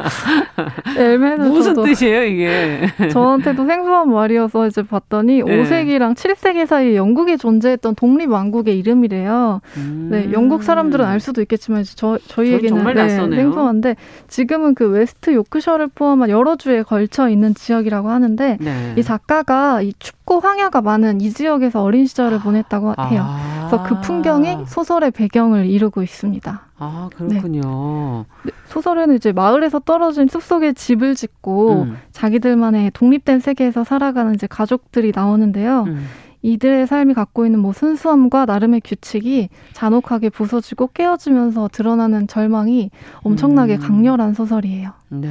엘멧은 무슨 뜻이에요, 이게? 저한테도 생소한 말이어서 이제 봤더니 네. 5세기랑 7세기 사이에 영국에 존재했던 독립 왕국의 이름이래요. 음. 네, 영국 사람들은 알 수도 있겠지만 저 저희에게는 네, 생소한데 지금은 그 웨스트 요크셔를 포함한 여러 주에 걸쳐 있는 지역이라고 하는데 네. 이 작가가 이 춥고 황야가 많은 이 지역에서 어린 시절을 보냈다고 해요. 아. 그래서 그 풍경이 소설의 배경을 이루고 있습니다. 아 그렇군요. 네. 소설에는 이제 마을에서 떨어진 숲속에 집을 짓고 음. 자기들만의 독립된 세계에서 살아가는 이제 가족들이 나오는데요. 음. 이들의 삶이 갖고 있는 뭐 순수함과 나름의 규칙이 잔혹하게 부서지고 깨어지면서 드러나는 절망이 엄청나게 음. 강렬한 소설이에요. 네.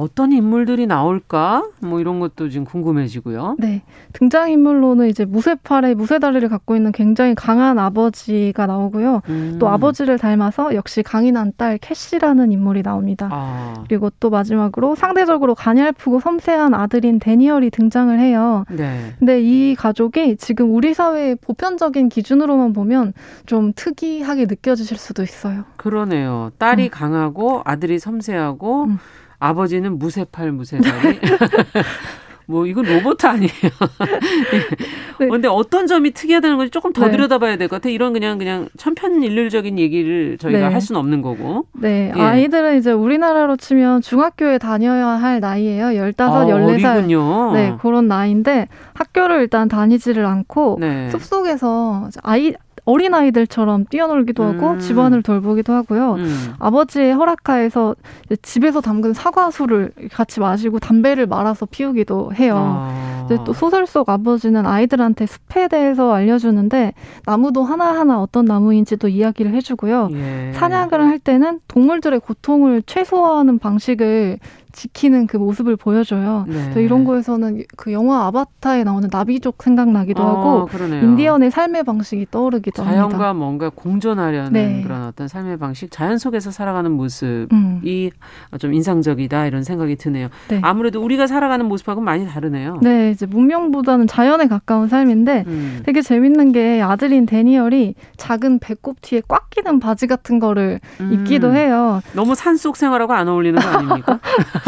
어떤 인물들이 나올까? 뭐 이런 것도 지금 궁금해지고요. 네. 등장인물로는 이제 무쇠팔에 무쇠다리를 갖고 있는 굉장히 강한 아버지가 나오고요. 음. 또 아버지를 닮아서 역시 강인한 딸 캐시라는 인물이 나옵니다. 아. 그리고 또 마지막으로 상대적으로 가냘프고 섬세한 아들인 데니얼이 등장을 해요. 네. 근데 이 가족이 지금 우리 사회의 보편적인 기준으로만 보면 좀 특이하게 느껴지실 수도 있어요. 그러네요. 딸이 음. 강하고 아들이 섬세하고 음. 아버지는 무쇠팔 무쇠다리. 뭐 이건 로봇 아니에요. 네. 근데 어떤 점이 특이하다는 건지 조금 더 네. 들여다봐야 될 것 같아. 이런 그냥 그냥 천편일률적인 얘기를 저희가 네. 할 수는 없는 거고. 네, 예. 아이들은 이제 우리나라로 치면 중학교에 다녀야 할 나이예요. 15, 아, 14살. 어리군요. 네, 그런 나이인데 학교를 일단 다니지를 않고 네. 숲속에서 아이 어린 아이들처럼 뛰어놀기도 하고 음. 집안을 돌보기도 하고요. 음. 아버지의 허락하에서 집에서 담근 사과수를 같이 마시고 담배를 말아서 피우기도 해요. 아. 또 소설 속 아버지는 아이들한테 숲에 대해서 알려주는데 나무도 하나하나 어떤 나무인지도 이야기를 해주고요. 예. 사냥을 할 때는 동물들의 고통을 최소화하는 방식을 지키는 그 모습을 보여줘요. 네. 이런 거에서는 그 영화 아바타에 나오는 나비족 생각나기도 어, 하고 그러네요. 인디언의 삶의 방식이 떠오르기도 자연과 합니다. 자연과 뭔가 공존하려는 네. 그런 어떤 삶의 방식, 자연 속에서 살아가는 모습이 음. 좀 인상적이다 이런 생각이 드네요. 네. 아무래도 우리가 살아가는 모습하고는 많이 다르네요. 네, 이제 문명보다는 자연에 가까운 삶인데 음. 되게 재밌는 게 아들인 데니얼이 작은 배꼽 뒤에 꽉 끼는 바지 같은 거를 음. 입기도 해요. 너무 산속 생활하고 안 어울리는 거 아닙니까?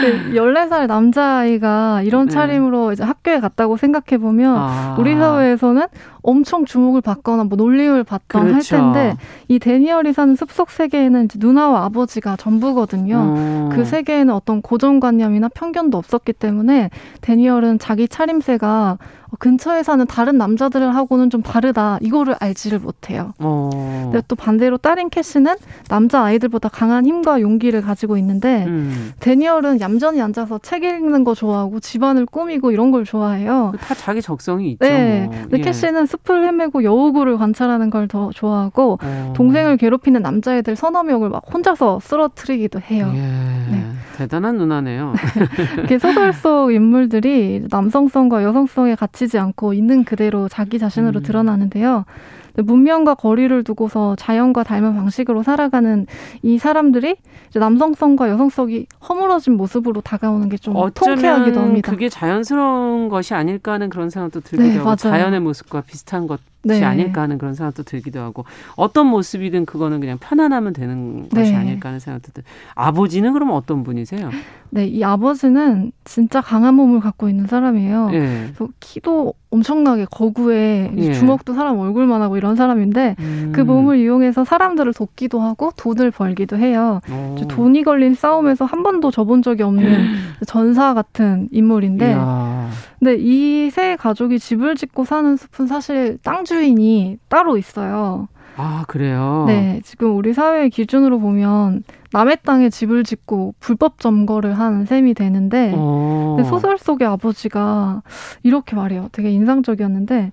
그 14살 남자아이가 이런 네. 차림으로 이제 학교에 갔다고 생각해 보면 아. 우리 사회에서는 엄청 주목을 받거나 뭐 놀림을 받던 그렇죠. 할 텐데 이 데니얼이 사는 숲속 세계에는 누나와 아버지가 전부거든요. 음. 그 세계에는 어떤 고정관념이나 편견도 없었기 때문에 데니얼은 자기 차림새가 근처에 사는 다른 남자들을 하고는 좀 다르다 이거를 알지를 못해요. 어. 근데 또 반대로 딸인 캐시는 남자 아이들보다 강한 힘과 용기를 가지고 있는데 음. 데니얼은 얌전히 앉아서 책 읽는 거 좋아하고 집안을 꾸미고 이런 걸 좋아해요. 다 자기 적성이 있죠. 네. 뭐. 근데 예. 캐시는 숲을 헤매고 여우구를 관찰하는 걸 더 좋아하고 어. 동생을 괴롭히는 남자애들 서너 명을 막 혼자서 쓰러뜨리기도 해요. 예. 네. 대단한 누나네요. 이렇게 소설 속 인물들이 남성성과 여성성에 갇히지 않고 있는 그대로 자기 자신으로 음. 드러나는데요. 문명과 거리를 두고서 자연과 닮은 방식으로 살아가는 이 사람들이 남성성과 여성성이 허물어진 모습으로 다가오는 게 좀 통쾌하기도 합니다. 그게 자연스러운 것이 아닐까 하는 그런 생각도 들기도 네, 하고 맞아요. 자연의 모습과 비슷한 것이 네. 아닐까 하는 그런 생각도 들기도 하고 어떤 모습이든 그거는 그냥 편안하면 되는 것이 네. 아닐까 하는 생각도 들. 아버지는 그럼 어떤 분이세요? 네, 이 아버지는 진짜 강한 몸을 갖고 있는 사람이에요. 예. 키도 엄청나게 거구에 예. 주먹도 사람 얼굴만 하고 이런 사람인데 음. 그 몸을 이용해서 사람들을 돕기도 하고 돈을 벌기도 해요. 돈이 걸린 싸움에서 한 번도 져본 적이 없는 전사 같은 인물인데 이야. 근데 이 세 가족이 집을 짓고 사는 숲은 사실 땅 주인이 따로 있어요. 아, 그래요? 네. 지금 우리 사회의 기준으로 보면 남의 땅에 집을 짓고 불법 점거를 한 셈이 되는데 어. 소설 속의 아버지가 이렇게 말해요. 되게 인상적이었는데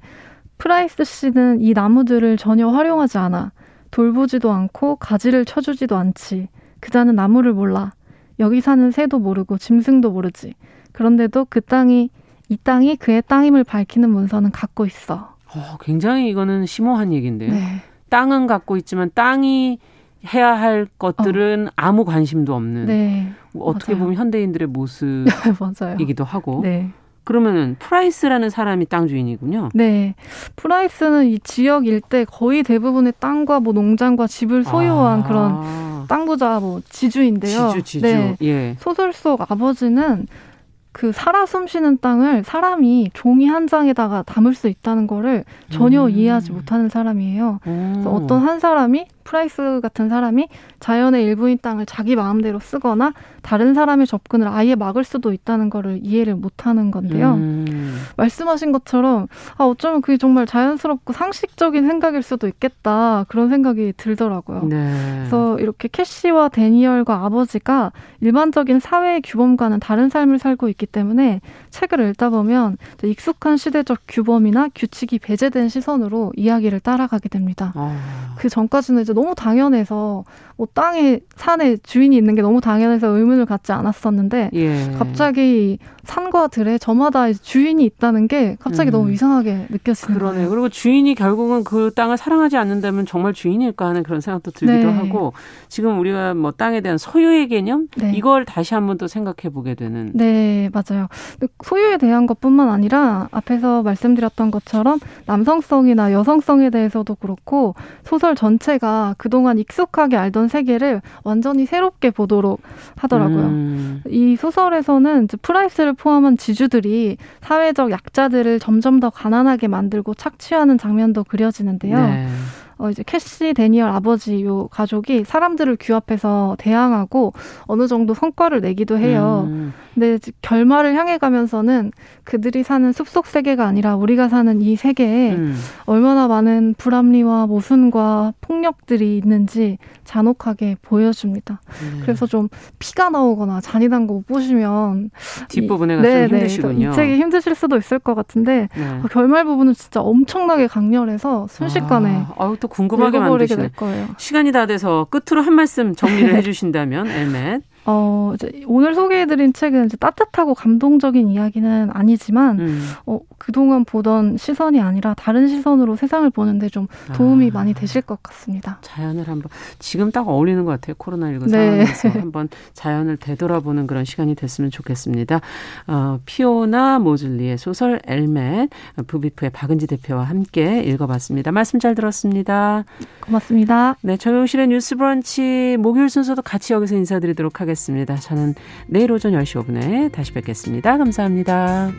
프라이스 씨는 이 나무들을 전혀 활용하지 않아. 돌보지도 않고 가지를 쳐주지도 않지. 그자는 나무를 몰라. 여기 사는 새도 모르고 짐승도 모르지. 그런데도 그 땅이 이 땅이 그의 땅임을 밝히는 문서는 갖고 있어. 어, 굉장히 이거는 심오한 얘기인데요. 네. 땅은 갖고 있지만 땅이 해야 할 것들은 어. 아무 관심도 없는 네. 어떻게 맞아요. 보면 현대인들의 모습이기도 하고 네. 그러면은 프라이스라는 사람이 땅 주인이군요. 네. 프라이스는 이 지역 일대 거의 대부분의 땅과 뭐 농장과 집을 소유한 아. 그런 땅 부자 뭐 지주인데요. 지주 지주. 네. 예. 소설 속 아버지는 그 살아 숨쉬는 땅을 사람이 종이 한 장에다가 담을 수 있다는 거를 전혀 음. 이해하지 못하는 사람이에요. 그래서 어떤 한 사람이 프라이스 같은 사람이 자연의 일부인 땅을 자기 마음대로 쓰거나 다른 사람의 접근을 아예 막을 수도 있다는 거를 이해를 못하는 건데요. 음. 말씀하신 것처럼 아 어쩌면 그게 정말 자연스럽고 상식적인 생각일 수도 있겠다 그런 생각이 들더라고요. 네. 그래서 이렇게 캐시와 데니얼과 아버지가 일반적인 사회의 규범과는 다른 삶을 살고 있기 때문에 책을 읽다 보면 익숙한 시대적 규범이나 규칙이 배제된 시선으로 이야기를 따라가게 됩니다. 아. 그 전까지는 이제 너무 당연해서 뭐 땅에 산에 주인이 있는 게 너무 당연해서 의문을 갖지 않았었는데 예. 갑자기 산과 들에 저마다 주인이 있다는 게 갑자기 음. 너무 이상하게 느껴지는 그러네. 요 그리고 주인이 결국은 그 땅을 사랑하지 않는다면 정말 주인일까 하는 그런 생각도 들기도 네. 하고 지금 우리가 뭐 땅에 대한 소유의 개념 네. 이걸 다시 한번 또 생각해 보게 되는. 네, 맞아요. 소유에 대한 것뿐만 아니라 앞에서 말씀드렸던 것처럼 남성성이나 여성성에 대해서도 그렇고 소설 전체가 그동안 익숙하게 알던 세계를 완전히 새롭게 보도록 하더라고요. 음. 이 소설에서는 프라이스를 포함한 지주들이 사회적 약자들을 점점 더 가난하게 만들고 착취하는 장면도 그려지는데요. 네. 어, 이제 캐시 데니얼 아버지 요 가족이 사람들을 규합해서 대항하고 어느 정도 성과를 내기도 해요. 음. 근데 결말을 향해 가면서는 그들이 사는 숲속 세계가 아니라 우리가 사는 이 세계에 음. 얼마나 많은 불합리와 모순과 폭력들이 있는지 잔혹하게 보여줍니다. 음. 그래서 좀 피가 나오거나 잔인한 거못 보시면 뒷부분에 네, 좀 네. 힘드시군요. 이 책이 힘드실 수도 있을 것 같은데 네. 어, 결말 부분은 진짜 엄청나게 강렬해서 순식간에 아, 아유, 또 궁금하게 만드시네. 시간이 다 돼서 끝으로 한 말씀 정리를 해주신다면 엘멧. 어, 오늘 소개해드린 책은 이제 따뜻하고 감동적인 이야기는 아니지만, 음. 어, 그동안 보던 시선이 아니라 다른 시선으로 세상을 보는데 좀 도움이 아. 많이 되실 것 같습니다. 자연을 한번, 지금 딱 어울리는 것 같아요. 코로나19 네. 상황에서 한번 자연을 되돌아보는 그런 시간이 됐으면 좋겠습니다. 어, 피오나 모즐리의 소설 엘멧, 부비프의 박은지 대표와 함께 읽어봤습니다. 말씀 잘 들었습니다. 고맙습니다. 네, 정용실의 뉴스 브런치 목요일 순서도 같이 여기서 인사드리도록 하겠습니다. 저는 내일 오전 10시 5분에 다시 뵙겠습니다. 감사합니다.